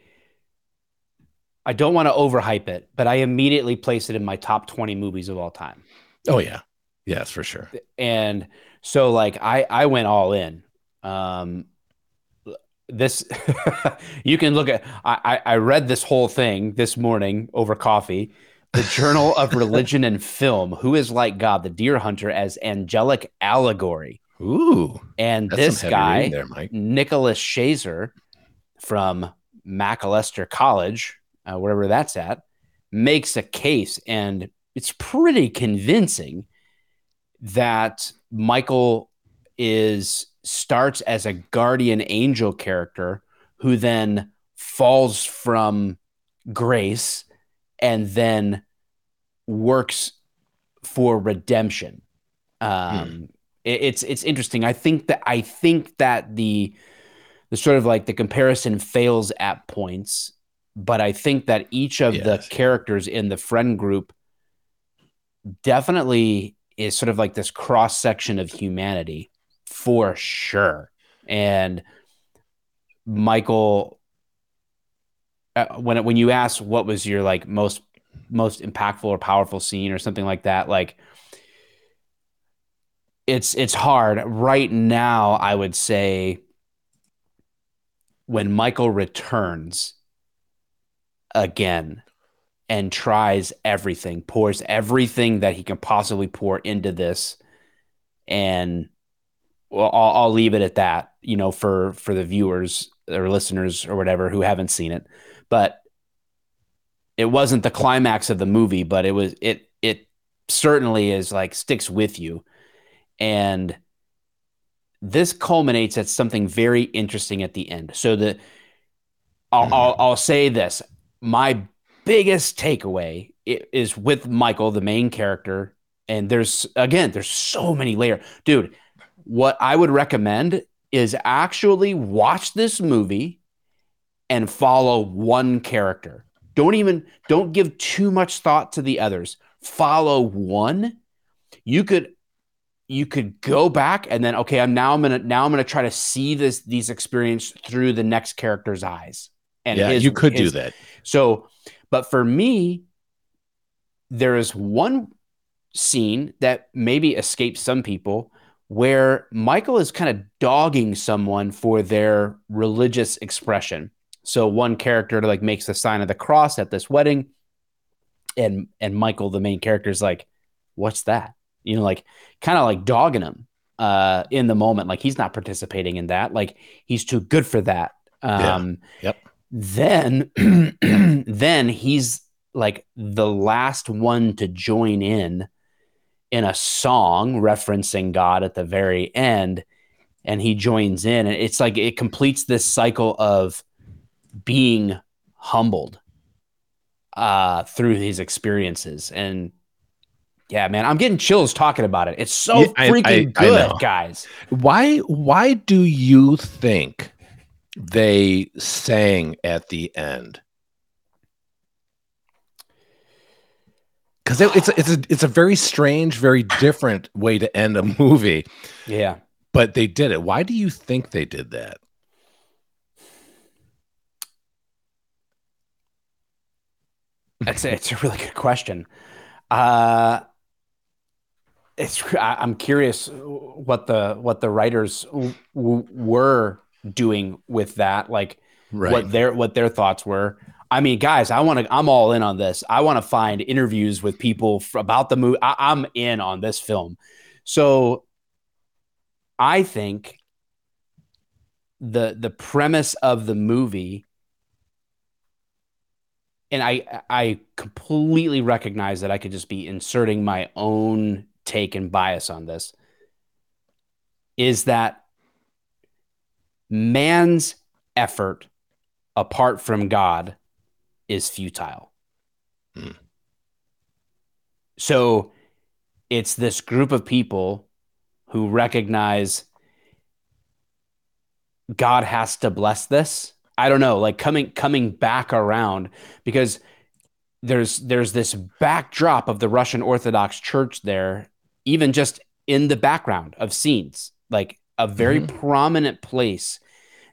I don't want to overhype it, but I immediately placed it in my top 20 movies of all time. Oh yeah. Yes, for sure. And so like I I went all in. Um this you can look at I I read this whole thing this morning over coffee the Journal of Religion and Film, Who is Like God, the Deer Hunter as Angelic Allegory. Ooh. And this guy, there, Nicholas Shazer from Macalester College, uh, wherever that's at, makes a case, and it's pretty convincing that Michael is starts as a guardian angel character who then falls from grace and then works for redemption. Um, hmm. it, it's it's interesting. I think that I think that the the sort of like the comparison fails at points, but I think that each of yes. the characters in the friend group definitely is sort of like this cross section of humanity for sure. And Michael uh, when when you ask what was your like most most impactful or powerful scene or something like that, like it's it's hard right now. I would say when Michael returns again and tries everything, pours everything that he can possibly pour into this, and well, I'll, I'll leave it at that. You know, for for the viewers or listeners or whatever who haven't seen it but it wasn't the climax of the movie, but it was it it certainly is like sticks with you. And this culminates at something very interesting at the end. So the I'll, mm-hmm. I'll, I'll say this: my biggest takeaway is with Michael, the main character, and there's again there's so many layers, dude. What I would recommend is actually watch this movie and follow one character. Don't even don't give too much thought to the others. Follow one. You could you could go back and then okay, I'm now I'm gonna now I'm gonna try to see this these experience through the next character's eyes. And yeah, his, you could his, do that. So, but for me, there is one scene that maybe escapes some people where Michael is kind of dogging someone for their religious expression. So one character like makes the sign of the cross at this wedding, and and Michael, the main character, is like, "What's that?" You know, like kind of like dogging him uh, in the moment, like he's not participating in that, like he's too good for that. Um, yeah. Yep. Then, then he's like the last one to join in in a song referencing God at the very end, and he joins in, and it's like it completes this cycle of being humbled uh, through his experiences. And yeah, man, I'm getting chills talking about it. It's so yeah, freaking I, I, good, I guys. Why why do you think they sang at the end? Because it, it's a, it's a it's a very strange, very different way to end a movie. Yeah, but they did it. Why do you think they did that? A, it's a really good question. Uh, it's I, am curious what the what the writers w- were doing with that, like right. what their what their thoughts were. I mean, guys, I want to. I'm all in on this. I want to find interviews with people about the movie. I, I'm in on this film. So, I think the the premise of the movie and I I completely recognize that I could just be inserting my own take and bias on this is that man's effort apart from God is futile. Hmm. So it's this group of people who recognize God has to bless this I don't know, like coming coming back around because there's there's this backdrop of the Russian Orthodox Church there, even just in the background of scenes, like a very mm-hmm. prominent place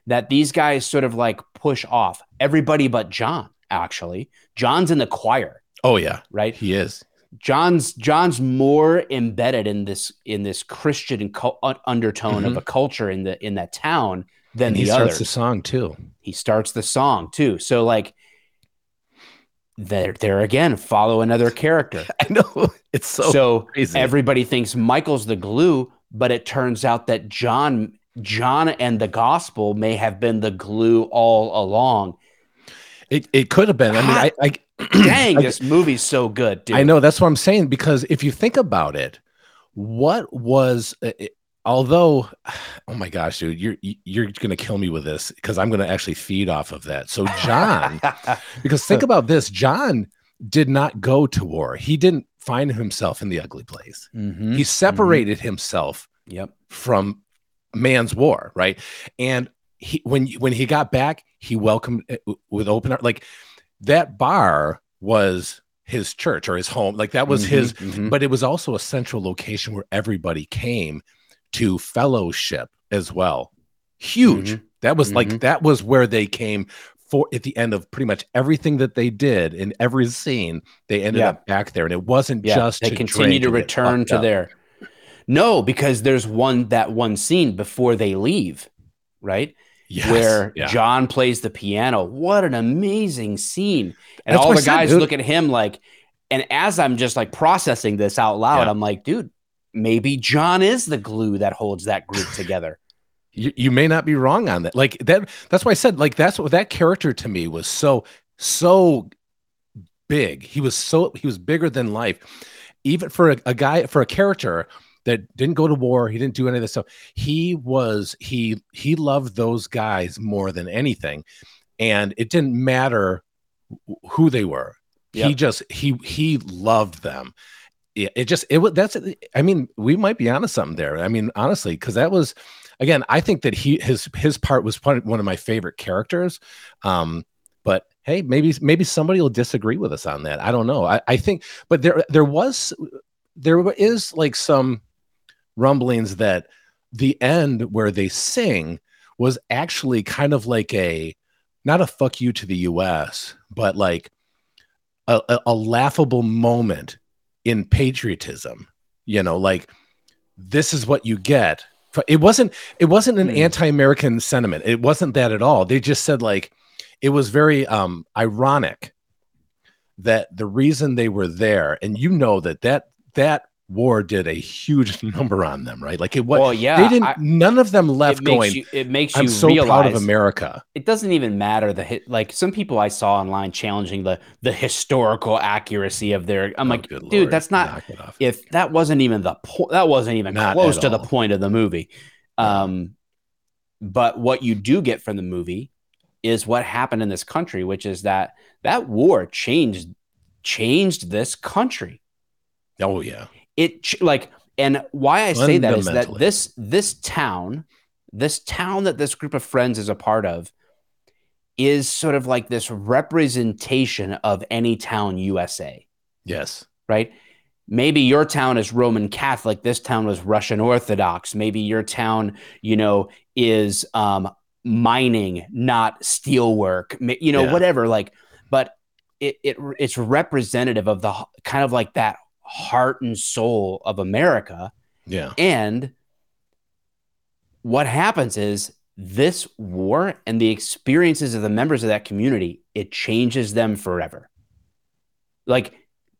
that these guys sort of like push off. Everybody but John, actually. John's in the choir. Oh yeah, right. He is. John's John's more embedded in this in this Christian undertone mm-hmm. of a culture in the in that town than and the he others. starts the song too. He starts the song too. So like there there again, follow another character. I know. It's so So crazy. everybody thinks Michael's the glue, but it turns out that John John and the gospel may have been the glue all along. It, it could have been. I mean, I, I dang, I, this movie's so good. Dude. I know that's what I'm saying because if you think about it, what was although oh my gosh dude you're you're gonna kill me with this because i'm gonna actually feed off of that so john because think about this john did not go to war he didn't find himself in the ugly place mm-hmm. he separated mm-hmm. himself yep. from man's war right and he when when he got back he welcomed with open art like that bar was his church or his home like that was mm-hmm, his mm-hmm. but it was also a central location where everybody came to fellowship as well. Huge. Mm-hmm. That was mm-hmm. like that was where they came for at the end of pretty much everything that they did in every scene. They ended yeah. up back there, and it wasn't yeah. just they continue to return to there. No, because there's one that one scene before they leave, right? Yes, where yeah. John plays the piano. What an amazing scene. And That's all the guys look at him like, and as I'm just like processing this out loud, yeah. I'm like, dude, maybe John is the glue that holds that group together. you, you may not be wrong on that. Like that, that's why I said, like, that's what that character to me was so, so big. He was so, he was bigger than life. Even for a, a guy, for a character that didn't go to war, he didn't do any of this stuff. He was, he, he loved those guys more than anything. And it didn't matter who they were. Yep. He just, he, he loved them yeah, it just it was that's I mean, we might be onto something there. I mean, honestly, because that was again, I think that he his his part was one of my favorite characters. Um, but hey, maybe maybe somebody will disagree with us on that. I don't know. I, I think, but there there was there is like some rumblings that the end where they sing was actually kind of like a not a fuck you to the US, but like a, a, a laughable moment in patriotism. You know, like this is what you get. It wasn't it wasn't an mm. anti-American sentiment. It wasn't that at all. They just said like it was very um ironic that the reason they were there and you know that that that war did a huge number on them, right? Like it was. Well, yeah, they didn't. I, none of them left going. You, it makes you. I'm so realize proud of America. It doesn't even matter the hit. Like some people I saw online challenging the the historical accuracy of their. I'm oh, like, dude, Lord. that's not. If that wasn't even the point, that wasn't even not close to all. the point of the movie. Um, but what you do get from the movie is what happened in this country, which is that that war changed changed this country. Oh yeah it like and why I say that is that this this town, this town that this group of friends is a part of, is sort of like this representation of any town USA. Yes. Right. Maybe your town is Roman Catholic. This town was Russian Orthodox. Maybe your town, you know, is um, mining, not steelwork. You know, yeah. whatever. Like, but it, it it's representative of the kind of like that heart and soul of America. Yeah. And what happens is this war and the experiences of the members of that community, it changes them forever. Like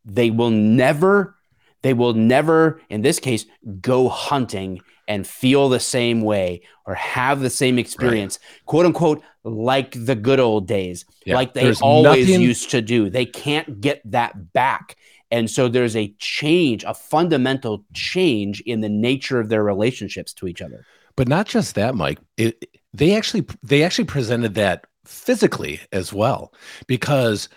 they will never, they will never, in this case, go hunting and feel the same way or have the same experience, right. quote unquote, like the good old days, yeah. like they There's always nothing... used to do. They can't get that back. And so there's a change, a fundamental change in the nature of their relationships to each other. But not just that, Mike. It, they actually they actually presented that physically as well, because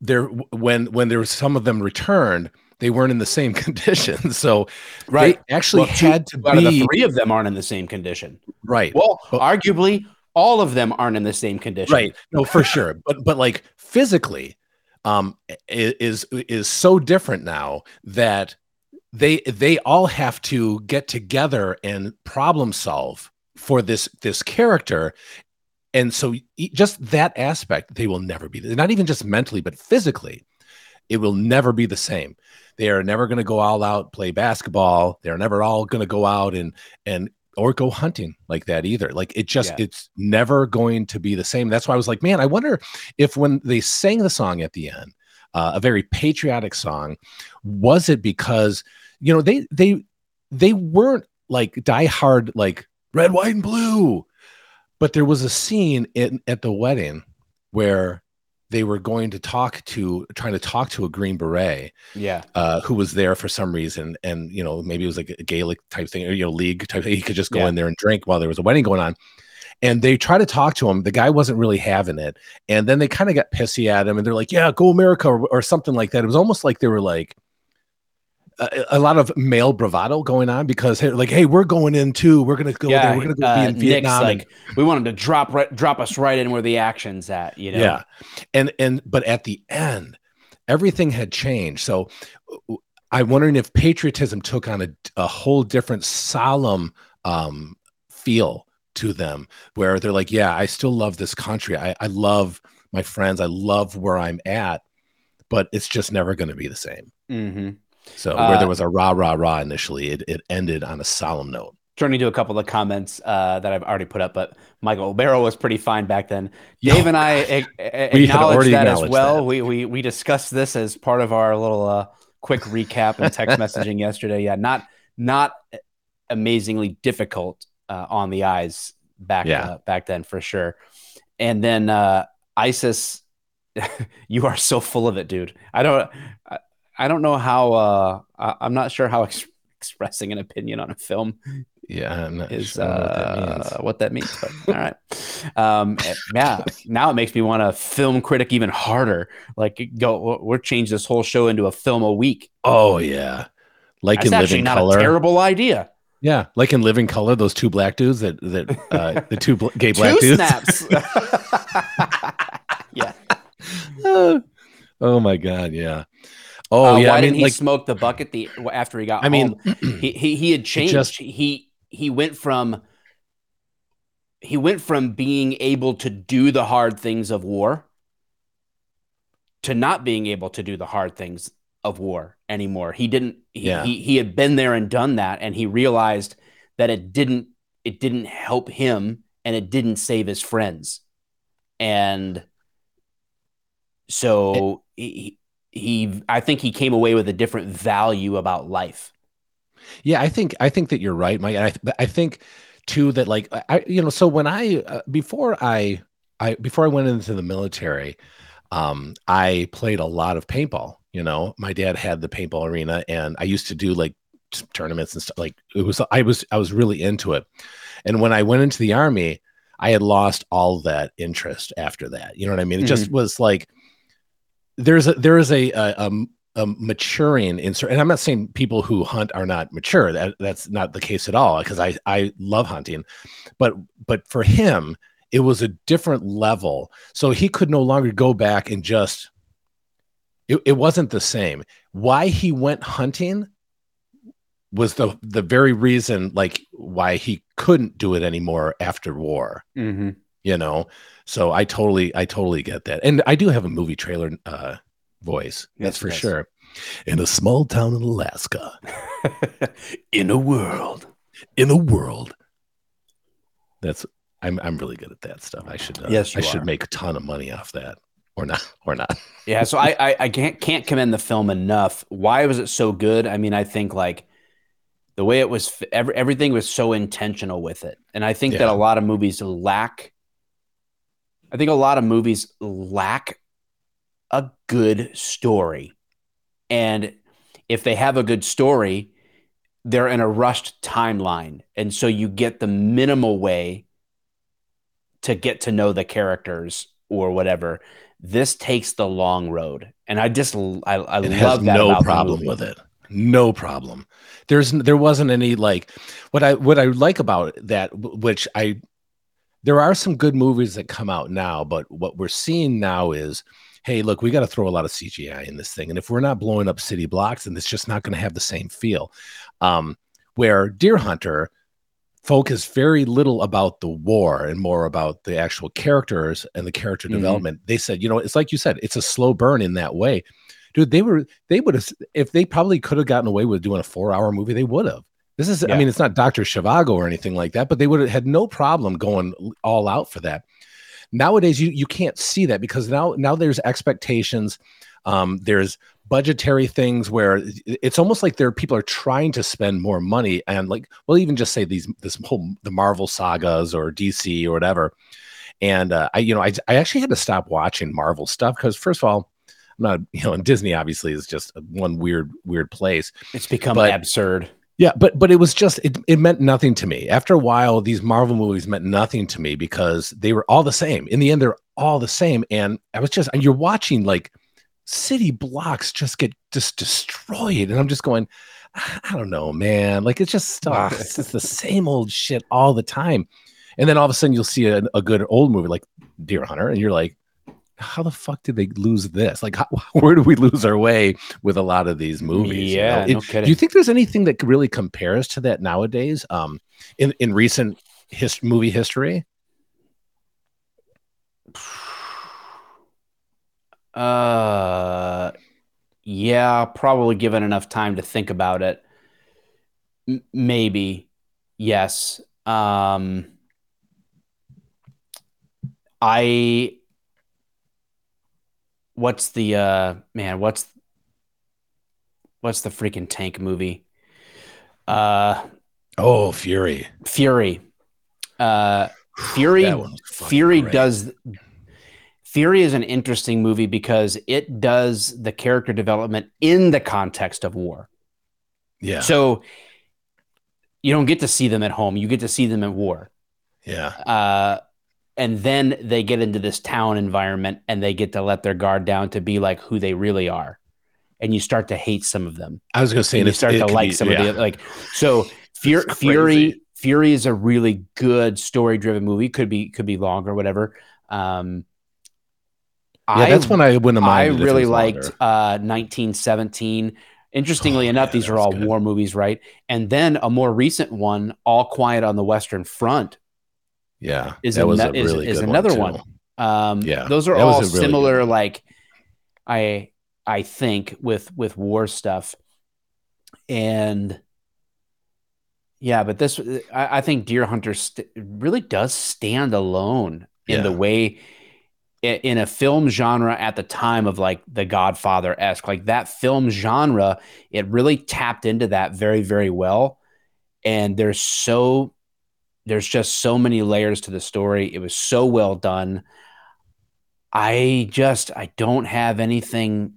there when when there was some of them returned, they weren't in the same condition. So right, they actually well, had to be. the three of them aren't in the same condition. Right. Well, but, arguably, all of them aren't in the same condition. Right. No, for sure. But but like physically, um, is is so different now that they they all have to get together and problem solve for this this character. And so just that aspect they will never be not even just mentally but physically it will never be the same. They are never going to go all out play basketball. They're never all going to go out and and or go hunting like that either. Like it just yeah. it's never going to be the same. That's why I was like, man, I wonder if when they sang the song at the end, uh, a very patriotic song, was it because you know they they they weren't like die hard like red, white, and blue, but there was a scene in at the wedding where they were going to talk to trying to talk to a green beret yeah. uh, who was there for some reason and you know maybe it was like a gaelic type thing or you know league type thing he could just go yeah. in there and drink while there was a wedding going on. And they try to talk to him the guy wasn't really having it and then they kind of got pissy at him and they're like yeah go america or, or something like that. It was almost like they were like a, a, lot of male bravado going on because like, hey, we're going in too. We're gonna go yeah, there. We're gonna go uh, be in Vietnam. Like, and, we want him to drop right, drop us right in where the action's at. You know. Yeah, and and but at the end, everything had changed. So I'm wondering if patriotism took on a, a whole different solemn um, feel to them, where they're like, yeah, I still love this country. I, I love my friends. I love where I'm at, but it's just never going to be the same. Mm-hmm. So where uh, there was a rah rah rah initially, it, it ended on a solemn note. Turning to a couple of comments uh, that I've already put up, but Michael Barrow was pretty fine back then. Dave and I a- a- acknowledged that as well. That. We, we we discussed this as part of our little uh, quick recap and text messaging yesterday. Yeah, not not amazingly difficult uh, on the eyes back yeah. Uh, back then for sure. And then uh, ISIS, you are so full of it, dude. I don't. I don't know how. Uh, I, am not sure how ex- expressing an opinion on a film. Yeah, is sure uh, what, that means. But all right, um, eh, yeah. Now it makes me want to film critic even harder. Like, go. We're change this whole show into a film a week. Oh yeah, like That's in living not color. a terrible idea. Yeah, like in Living Color, those two black dudes that that uh, the two bl- gay black Two dudes. snaps. yeah. oh my god, yeah. Oh Uh, yeah, why I didn't mean, he like smoke the bucket the after he got I mean, he, he he had changed. just- he he went from he went from being able to do the hard things of war to not being able to do the hard things of war anymore. He didn't he, Yeah. he he had been there and done that and he realized that it didn't it didn't help him and it didn't save his friends. And so he, he I think he came away with a different value about life. Yeah, I think I think that you're right, Mike. And I th- I think too that like I you know so when I uh, before I I before I went into the military, um, I played a lot of paintball. You know, my dad had the paintball arena, and I used to do like tournaments and stuff. Like it was I was I was really into it. And when I went into the army, I had lost all that interest after that. You know what I mean? It just was like there's a there is a, a, a a maturing in certain and i'm not saying people who hunt are not mature that that's not the case at all because i i love hunting but but for him it was a different level. So he could no longer go back and just it, it wasn't the same. Why he went hunting was the the very reason like why he couldn't do it anymore after war. Mm-hmm. You know so i totally i totally get that and i do have a movie trailer uh voice that's for yes. sure in a small town in alaska In a world. in a world that's i'm i'm really good at that stuff i should uh, Yes, i you should make a ton of money off that or not or not Yeah, so I, I I can't can't commend the film enough. Why was it so good? I mean, I think like the way it was, every, everything was so intentional with it, and I think that a lot of movies lack. I think a lot of movies lack a good story, and if they have a good story, they're in a rushed timeline, and so you get the minimal way to get to know the characters or whatever. This takes the long road. And i just i, I love that no problem with it. No problem. There's there wasn't any like what i what i like about that which i there are some good movies that come out now but what we're seeing now is hey look we got to throw a lot of cgi in this thing and if we're not blowing up city blocks then it's just not going to have the same feel. Um where deer hunter focus very little about the war and more about the actual characters and the character Mhm. development. They said you know it's like you said it's a slow burn in that way. Dude they were they would have if they probably could have gotten away with doing a four hour movie they would have this is Yeah. i mean it's not dr zhivago or anything like that but they would have had no problem going all out for that. Nowadays you you can't see that because now now there's expectations. Um there's budgetary things where it's almost like there people are trying to spend more money and like well even just say these this whole the marvel sagas or dc or whatever. And uh, i you know I, I actually had to stop watching marvel stuff because first of all i'm not you know and disney obviously is just one weird weird place. It's become But- absurd yeah, but but it was just it, it meant nothing to me. After a while, these Marvel movies meant nothing to me because they were all the same. In the end, they're all the same. And I was just and you're watching like city blocks just get just destroyed. And I'm just going, I I don't know, man. Like it's just ugh, ah, it's just the same old shit all the time. And then all of a sudden you'll see a, a good old movie like Deer Hunter, and you're like, how the fuck did they lose this? Like, how, where do we lose our way with a lot of these movies? you know? yeah It- no do you think there's anything that really compares to that nowadays? Um, in in recent his, movie history? uh yeah probably given enough time to think about it M- maybe yes um i what's the uh man what's what's the freaking tank movie uh Oh, Fury. fury uh fury That one was fucking Fury great. does Fury is an interesting movie because it does the character development in the context of war. Yeah, So you don't get to see them at home, you get to see them at war. yeah, Uh, and then they get into this town environment and they get to let their guard down to be like who they really are. And you start to hate some of them. I was gonna say, And you start to like be- some yeah. of the like so Fury, Fury. Fury is a really good story driven movie. Could be could be longer, whatever. Um, Yeah, that's when I wouldn't I really liked uh, 1917. Interestingly Oh, enough, yeah, these are all good. war movies, right? And then a more recent one, All Quiet on the Western Front, Yeah, is that was a is- really is good another too. one. Um, Yeah, those are all really similar. Like, I I think with with war stuff, and yeah, but this I, I think Deer Hunter st- really does stand alone in the way in a film genre at the time of like the Godfather esque, like that film genre, it really tapped into that very very well, and there's so there's just so many layers to the story. It was so well done. I just I don't have anything.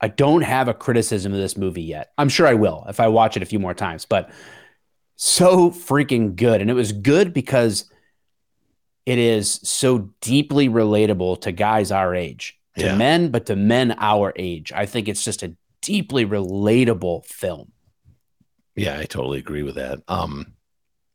I don't have a criticism of this movie yet. I'm sure I will if I watch it a few more times, but so freaking good. And it was good because it is so deeply relatable to guys our age, to Yeah. men, but to men our age. I think it's just a deeply relatable film. Yeah, I totally agree with that. Um,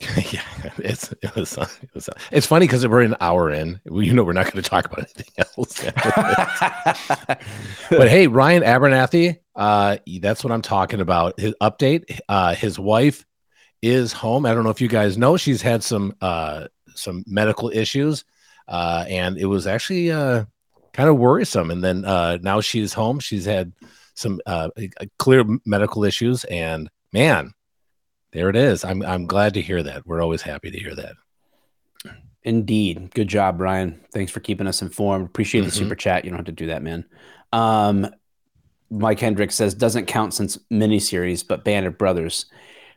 yeah, it's it was, uh, it was uh, it's funny because we're an hour in. You know, we're not going to talk about anything else. but hey, Ryan Abernathy, uh, that's what I'm talking about. His update. Uh, his wife is home. I don't know if you guys know, she's had some uh some medical issues, uh, and it was actually uh kind of worrisome. And then uh now she's home. She's had some uh clear medical issues, and man, there it is. I'm I'm glad to hear that. We're always happy to hear that. Indeed. Good job, Brian. Thanks for keeping us informed. Appreciate the Mhm. super chat. You don't have to do that, man. Um, Mike Hendricks says doesn't count since miniseries, but Band of Brothers.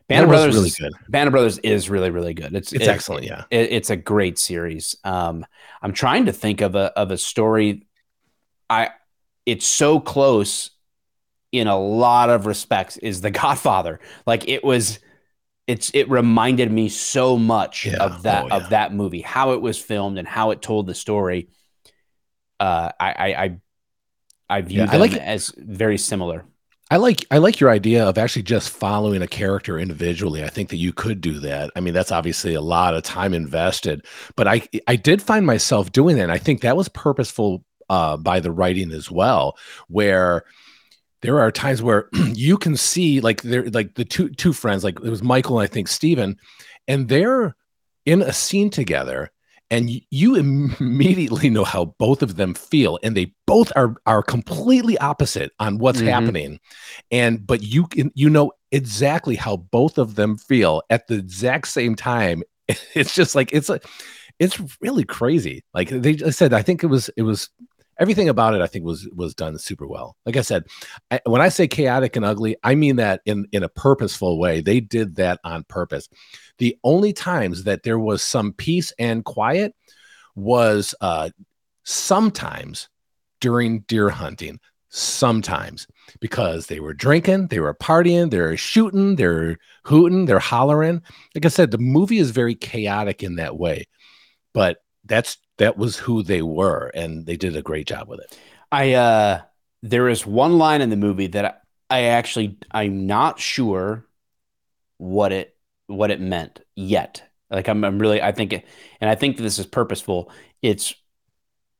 Band That of Brothers really is, good. Band of Brothers is really, really good. It's It's it- excellent. Yeah. it- it's a great series. Um, I'm trying to think of a of a story. I it's so close in a lot of respects is The Godfather. Like it was it's it reminded me so much Yeah. of that Oh, yeah. of that movie, how it was filmed and how it told the story. Uh I I I, I view Yeah, I like it. as very similar. I like I like your idea of actually just following a character individually. I think that you could do that. I mean, that's obviously a lot of time invested, but I I did find myself doing that. And I think that was purposeful uh, by the writing as well, where there are times where you can see like they're like the two two friends, like it was Michael and I think Steven, and they're in a scene together and you immediately know how both of them feel and they both are are completely opposite on what's Mhm. happening. And but you can you know exactly how both of them feel at the exact same time. It's just like it's a it's really crazy. Like they I said i think it was it was everything about it i think was was done super well. Like i said I, when i say chaotic and ugly i mean that in in a purposeful way. They did that on purpose. The only times that there was some peace and quiet was uh sometimes during deer hunting sometimes because they were drinking they were partying they're shooting they're hooting they're hollering. Like i said the movie is very chaotic in that way. But that's that was who they were and they did a great job with it I uh there is one line in the movie that I, I actually I'm not sure what it what it meant yet. Like I'm I'm really I think it, and I think this is purposeful. It's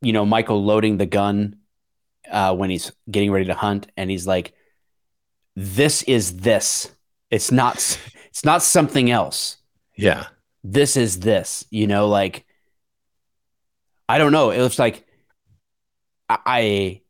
you know Michael loading the gun uh when he's getting ready to hunt and he's like this is this. It's not it's not something else. yeah This is this, you know like I don't know. It looks like I,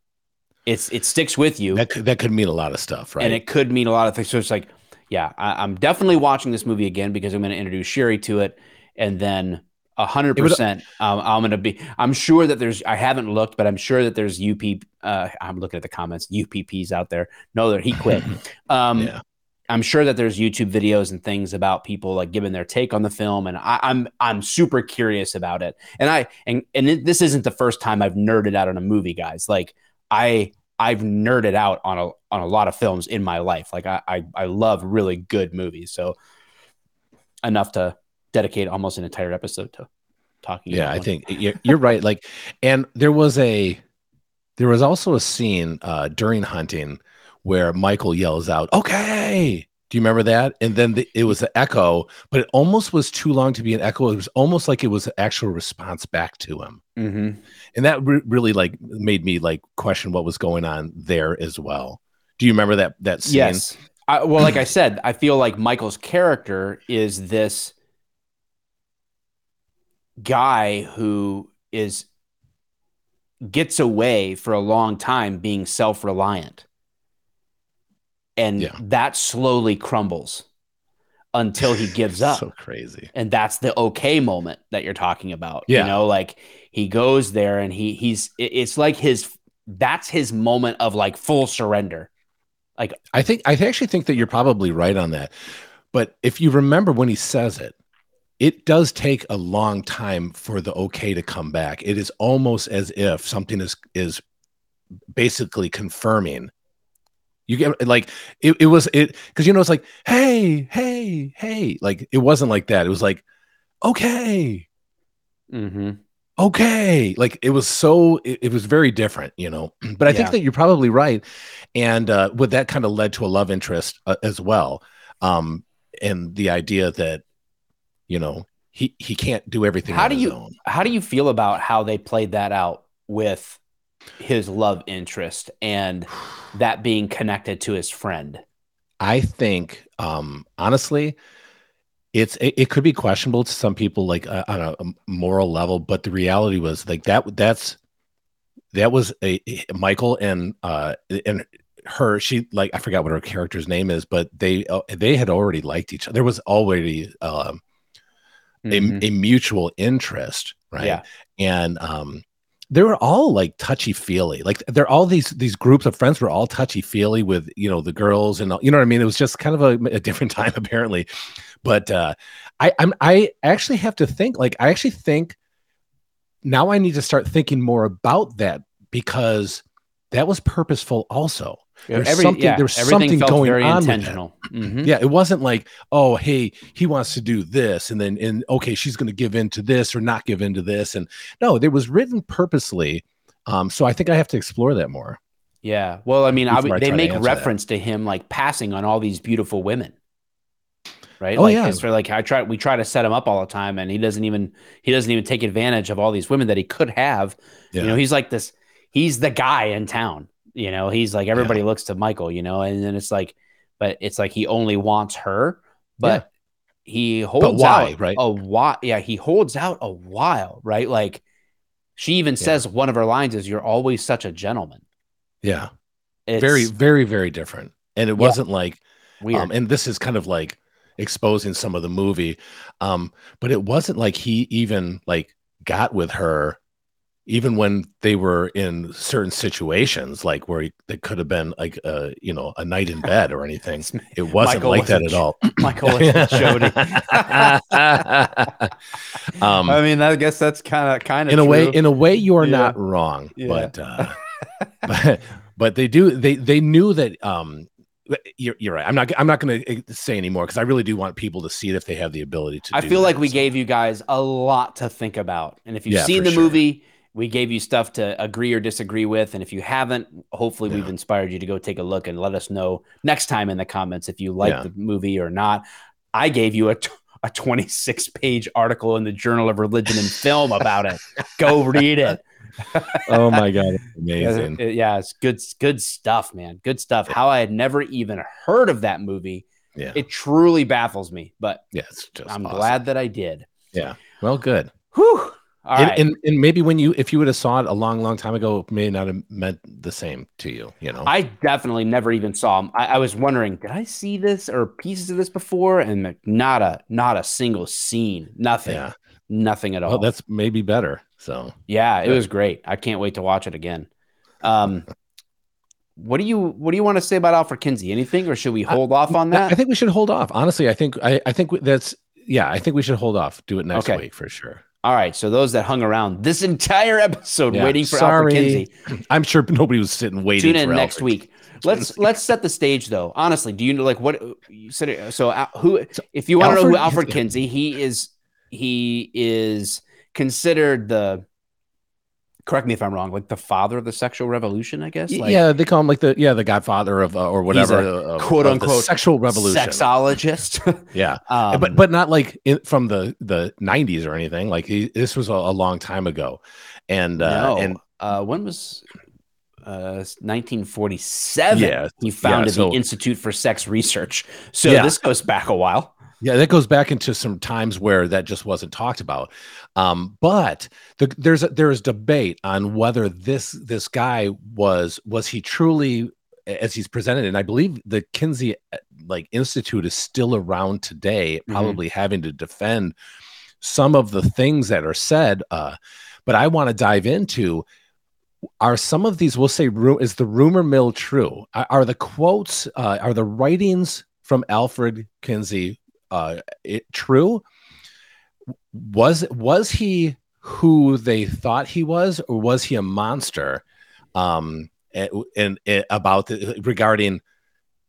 it's it sticks with you. that could, that could mean a lot of stuff right and it could mean a lot of things. So it's like, yeah, I, I'm definitely watching this movie again because I'm going to introduce Sherry to it, and then a hundred percent, um, I'm going to be. I'm sure that there's. I haven't looked, but I'm sure that there's UP. Uh, I'm looking at the comments. UPPs out there. No, that he quit. Um, yeah I'm sure that there's YouTube videos and things about people like giving their take on the film, and I, I'm I'm super curious about it. And I and and it, this isn't the first time I've nerded out on a movie, guys. Like I I've nerded out on a on a lot of films in my life. Like I I, I love really good movies, so enough to dedicate almost an entire episode to talking. yeah i one. think you're, you're right like and there was a there was also a scene uh during hunting where michael yells out okay Do you remember that? And then the, it was an echo, but it almost was too long to be an echo. It was almost like it was an actual response back to him, Mm-hmm. and that re- really like made me like question what was going on there as well. Do you remember that that scene? Yes. I, well, like I said, I feel like Michael's character is this guy who is gets away for a long time being self-reliant. And Yeah. that slowly crumbles until he gives up. So crazy. and that's the okay moment that you're talking about. Yeah. You know, like he goes there and he he's it's like his that's his moment of like full surrender. Like I think I actually think that you're probably right on that. But if you remember when he says it, it does take a long time for the okay to come back. It is almost as if something is is basically confirming. You get like it, it was it because you know it's like hey hey hey like it wasn't like that. It was like okay Mm-hmm. okay like it was so it, it was very different you know but i think that you're probably right and uh with that kind of led to a love interest uh, as well um and the idea that you know he he can't do everything How do you- own. How do you feel about how they played that out with his love interest and that being connected to his friend? i think um honestly it's it, it could be questionable to some people like uh, on a, a moral level but the reality was like that that's that was a michael and uh and her she like i forgot what her character's name is but they uh, they had already liked each other there was already um Mhm. a, a mutual interest right Yeah. and um they were all like touchy feely like they're all these these groups of friends were all touchy feely with you know the girls and you know what i mean? It was just kind of a, a different time apparently. But uh i i'm i actually have to think like i actually think now i need to start thinking more about that because that was purposeful also There's something- there was something going on with that. intentional. Mhm. yeah it wasn't like oh hey he wants to do this and then and okay she's going to give in to this or not give in to this and no it was written purposely um so i think i have to explore that more Yeah. Well, I mean, I, they try to make that. reference to him like passing on all these beautiful women. Right. Oh, like, yeah. For like I try we try to set him up all the time and he doesn't even he doesn't even take advantage of all these women that he could have. yeah You know, he's like this, he's the guy in town. You know, he's like everybody looks to Michael, you know, and then it's like, but it's like he only wants her, but he holds why, out right? a while. Yeah, he holds out a while, right? Like she even Yeah. says one of her lines is, You're always such a gentleman. yeah It's very very very different and it wasn't like weird. um and this is kind of like exposing some of the movie um but it wasn't like he even like got with her even when they were in certain situations like where he, it could have been like uh you know a night in bed or anything it wasn't Michael like was that at all Michael Jody. um I mean, I guess that's kind of kind of in a way in a way you are Yeah. not wrong Yeah. but uh but, but they do they they knew that um you're, you're right i'm not i'm not going to say anymore because i really do want people to see it if they have the ability to I feel like we so. gave you guys a lot to think about. And if you've Yeah, seen the sure. movie, we gave you stuff to agree or disagree with. And if you haven't, hopefully we've inspired you to go take a look and let us know next time in the comments if you like Yeah. the movie or not. I gave you a, t- a 26 page article in the Journal of Religion and Film about it. Go read it. oh my god amazing yeah, it's good, good stuff, man. Good stuff. How I had never even heard of that movie. yeah It truly baffles me, but yeah it's just I'm awesome. glad that I did. Yeah. Well good Whew. And, right. and and maybe when you if you would have saw it a long long time ago it may not have meant the same to you you know I definitely never even saw him. I, I was wondering, did I see this or pieces of this before? And like, not a not a single scene, nothing, yeah nothing at all. well that's maybe better so yeah, it was great. I can't wait to watch it again. Um, what do you what do you want to say about Alfred Kinsey? Anything, or should we I- hold off on that? I think we should hold off. Honestly, I think I, I think that's yeah. I think we should hold off. Do it next Okay. week for sure. All right. So those that hung around this entire episode Yeah, waiting for sorry. Alfred Kinsey, I'm sure nobody was sitting waiting. tune in for next week. Let's let's set the stage though. Honestly, do you know like what you said? So uh, who, if you want to know who Alfred- Alfred Kinsey, he is he is considered the correct me if I'm wrong, like the father of the sexual revolution, I guess. Like, yeah, they call him like the yeah the Godfather of uh, or whatever, a quote unquote sexual revolution, sexologist. yeah, um, but but not like in, from the the 90s or anything. Like he, this was a, a, long time ago, and uh, no. and uh, when was uh, 1947? Yeah, he founded yeah, so, the Institute for Sex Research. So yeah. this goes back a while. Yeah, that goes back into some times where that just wasn't talked about. Um, but the, there's a, there's debate on whether this this guy was was he truly as he's presented, and I believe the Kinsey uh, like Institute is still around today, Mm-hmm. probably having to defend some of the things that are said. Uh, but I want to dive into are some of these we'll say is the rumor mill true are, are the quotes uh, are the writings from alfred kinsey uh, it true? Was was he who they thought he was or was he a monster um and, and, and about the, regarding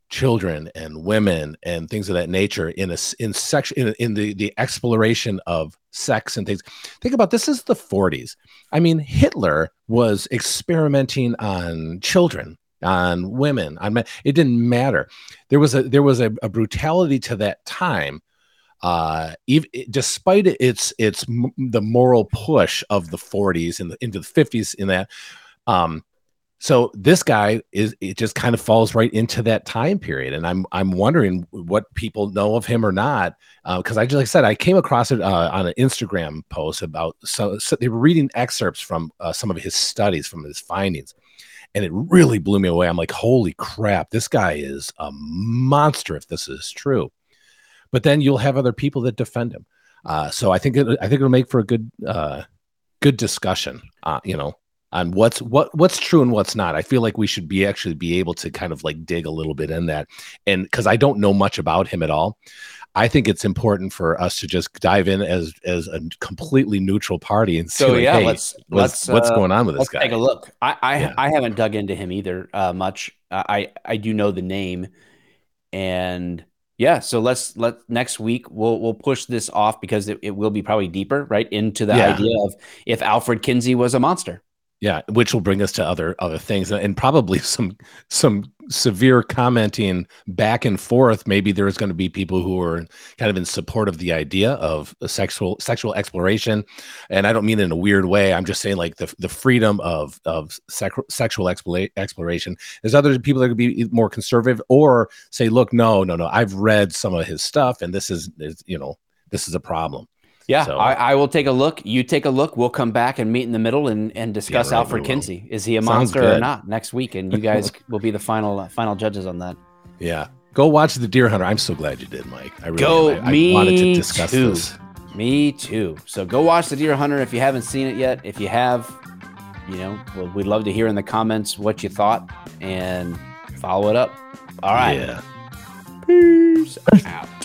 children and women and things of that nature in a in sex in, in the the exploration of sex and things? Think about this is the 40s i mean hitler was experimenting on children on women on men it didn't matter. There was a there was a, a brutality to that time uh even despite its its the moral push of the 40s and the, into the 50s in that um so this guy is it just kind of falls right into that time period. And i'm i'm wondering what people know of him or not because uh, i just like i said i came across it uh, on an instagram post about so, so they were reading excerpts from uh, some of his studies from his findings and it really blew me away i'm like holy crap this guy is a monster if this is true but then you'll have other people that defend him uh, so i think it, i think it'll make for a good uh, good discussion uh, you know on what's what what's true and what's not. I feel like we should be actually be able to kind of like dig a little bit in that. And because I don't know much about him at all, I think it's important for us to just dive in as as a completely neutral party and see so like, yeah, hey, let's what's, let's what's uh, going on with this let's guy. take a look. I I, Yeah. I haven't dug into him either uh, much. I I do know the name, and yeah. So let's let next week we'll we'll push this off because it, it will be probably deeper right into the Yeah. idea of if Alfred Kinsey was a monster. Yeah, which will bring us to other other things and probably some some severe commenting back and forth. Maybe there's going to be people who are kind of in support of the idea of sexual sexual exploration, and I don't mean in a weird way. I'm just saying like the the freedom of of sec- sexual expla- exploration. There's other people that could be more conservative or say, look, no, no, no. I've read some of his stuff, and this is, is you know this is a problem. Yeah, So- I, I will take a look. You take a look. We'll come back and meet in the middle and, and discuss right, Alfred. Kinsey. Is he a Sounds monster or not next week? And you guys will be the final uh, final judges on that. Yeah. Go watch the Deer Hunter. I'm so glad you did, Mike. I really Go, am. I, I me wanted to discuss too. this. Me too. So go watch the Deer Hunter if you haven't seen it yet. If you have, you know, well, we'd love to hear in the comments what you thought and follow it up. All right. Yeah. Peace out.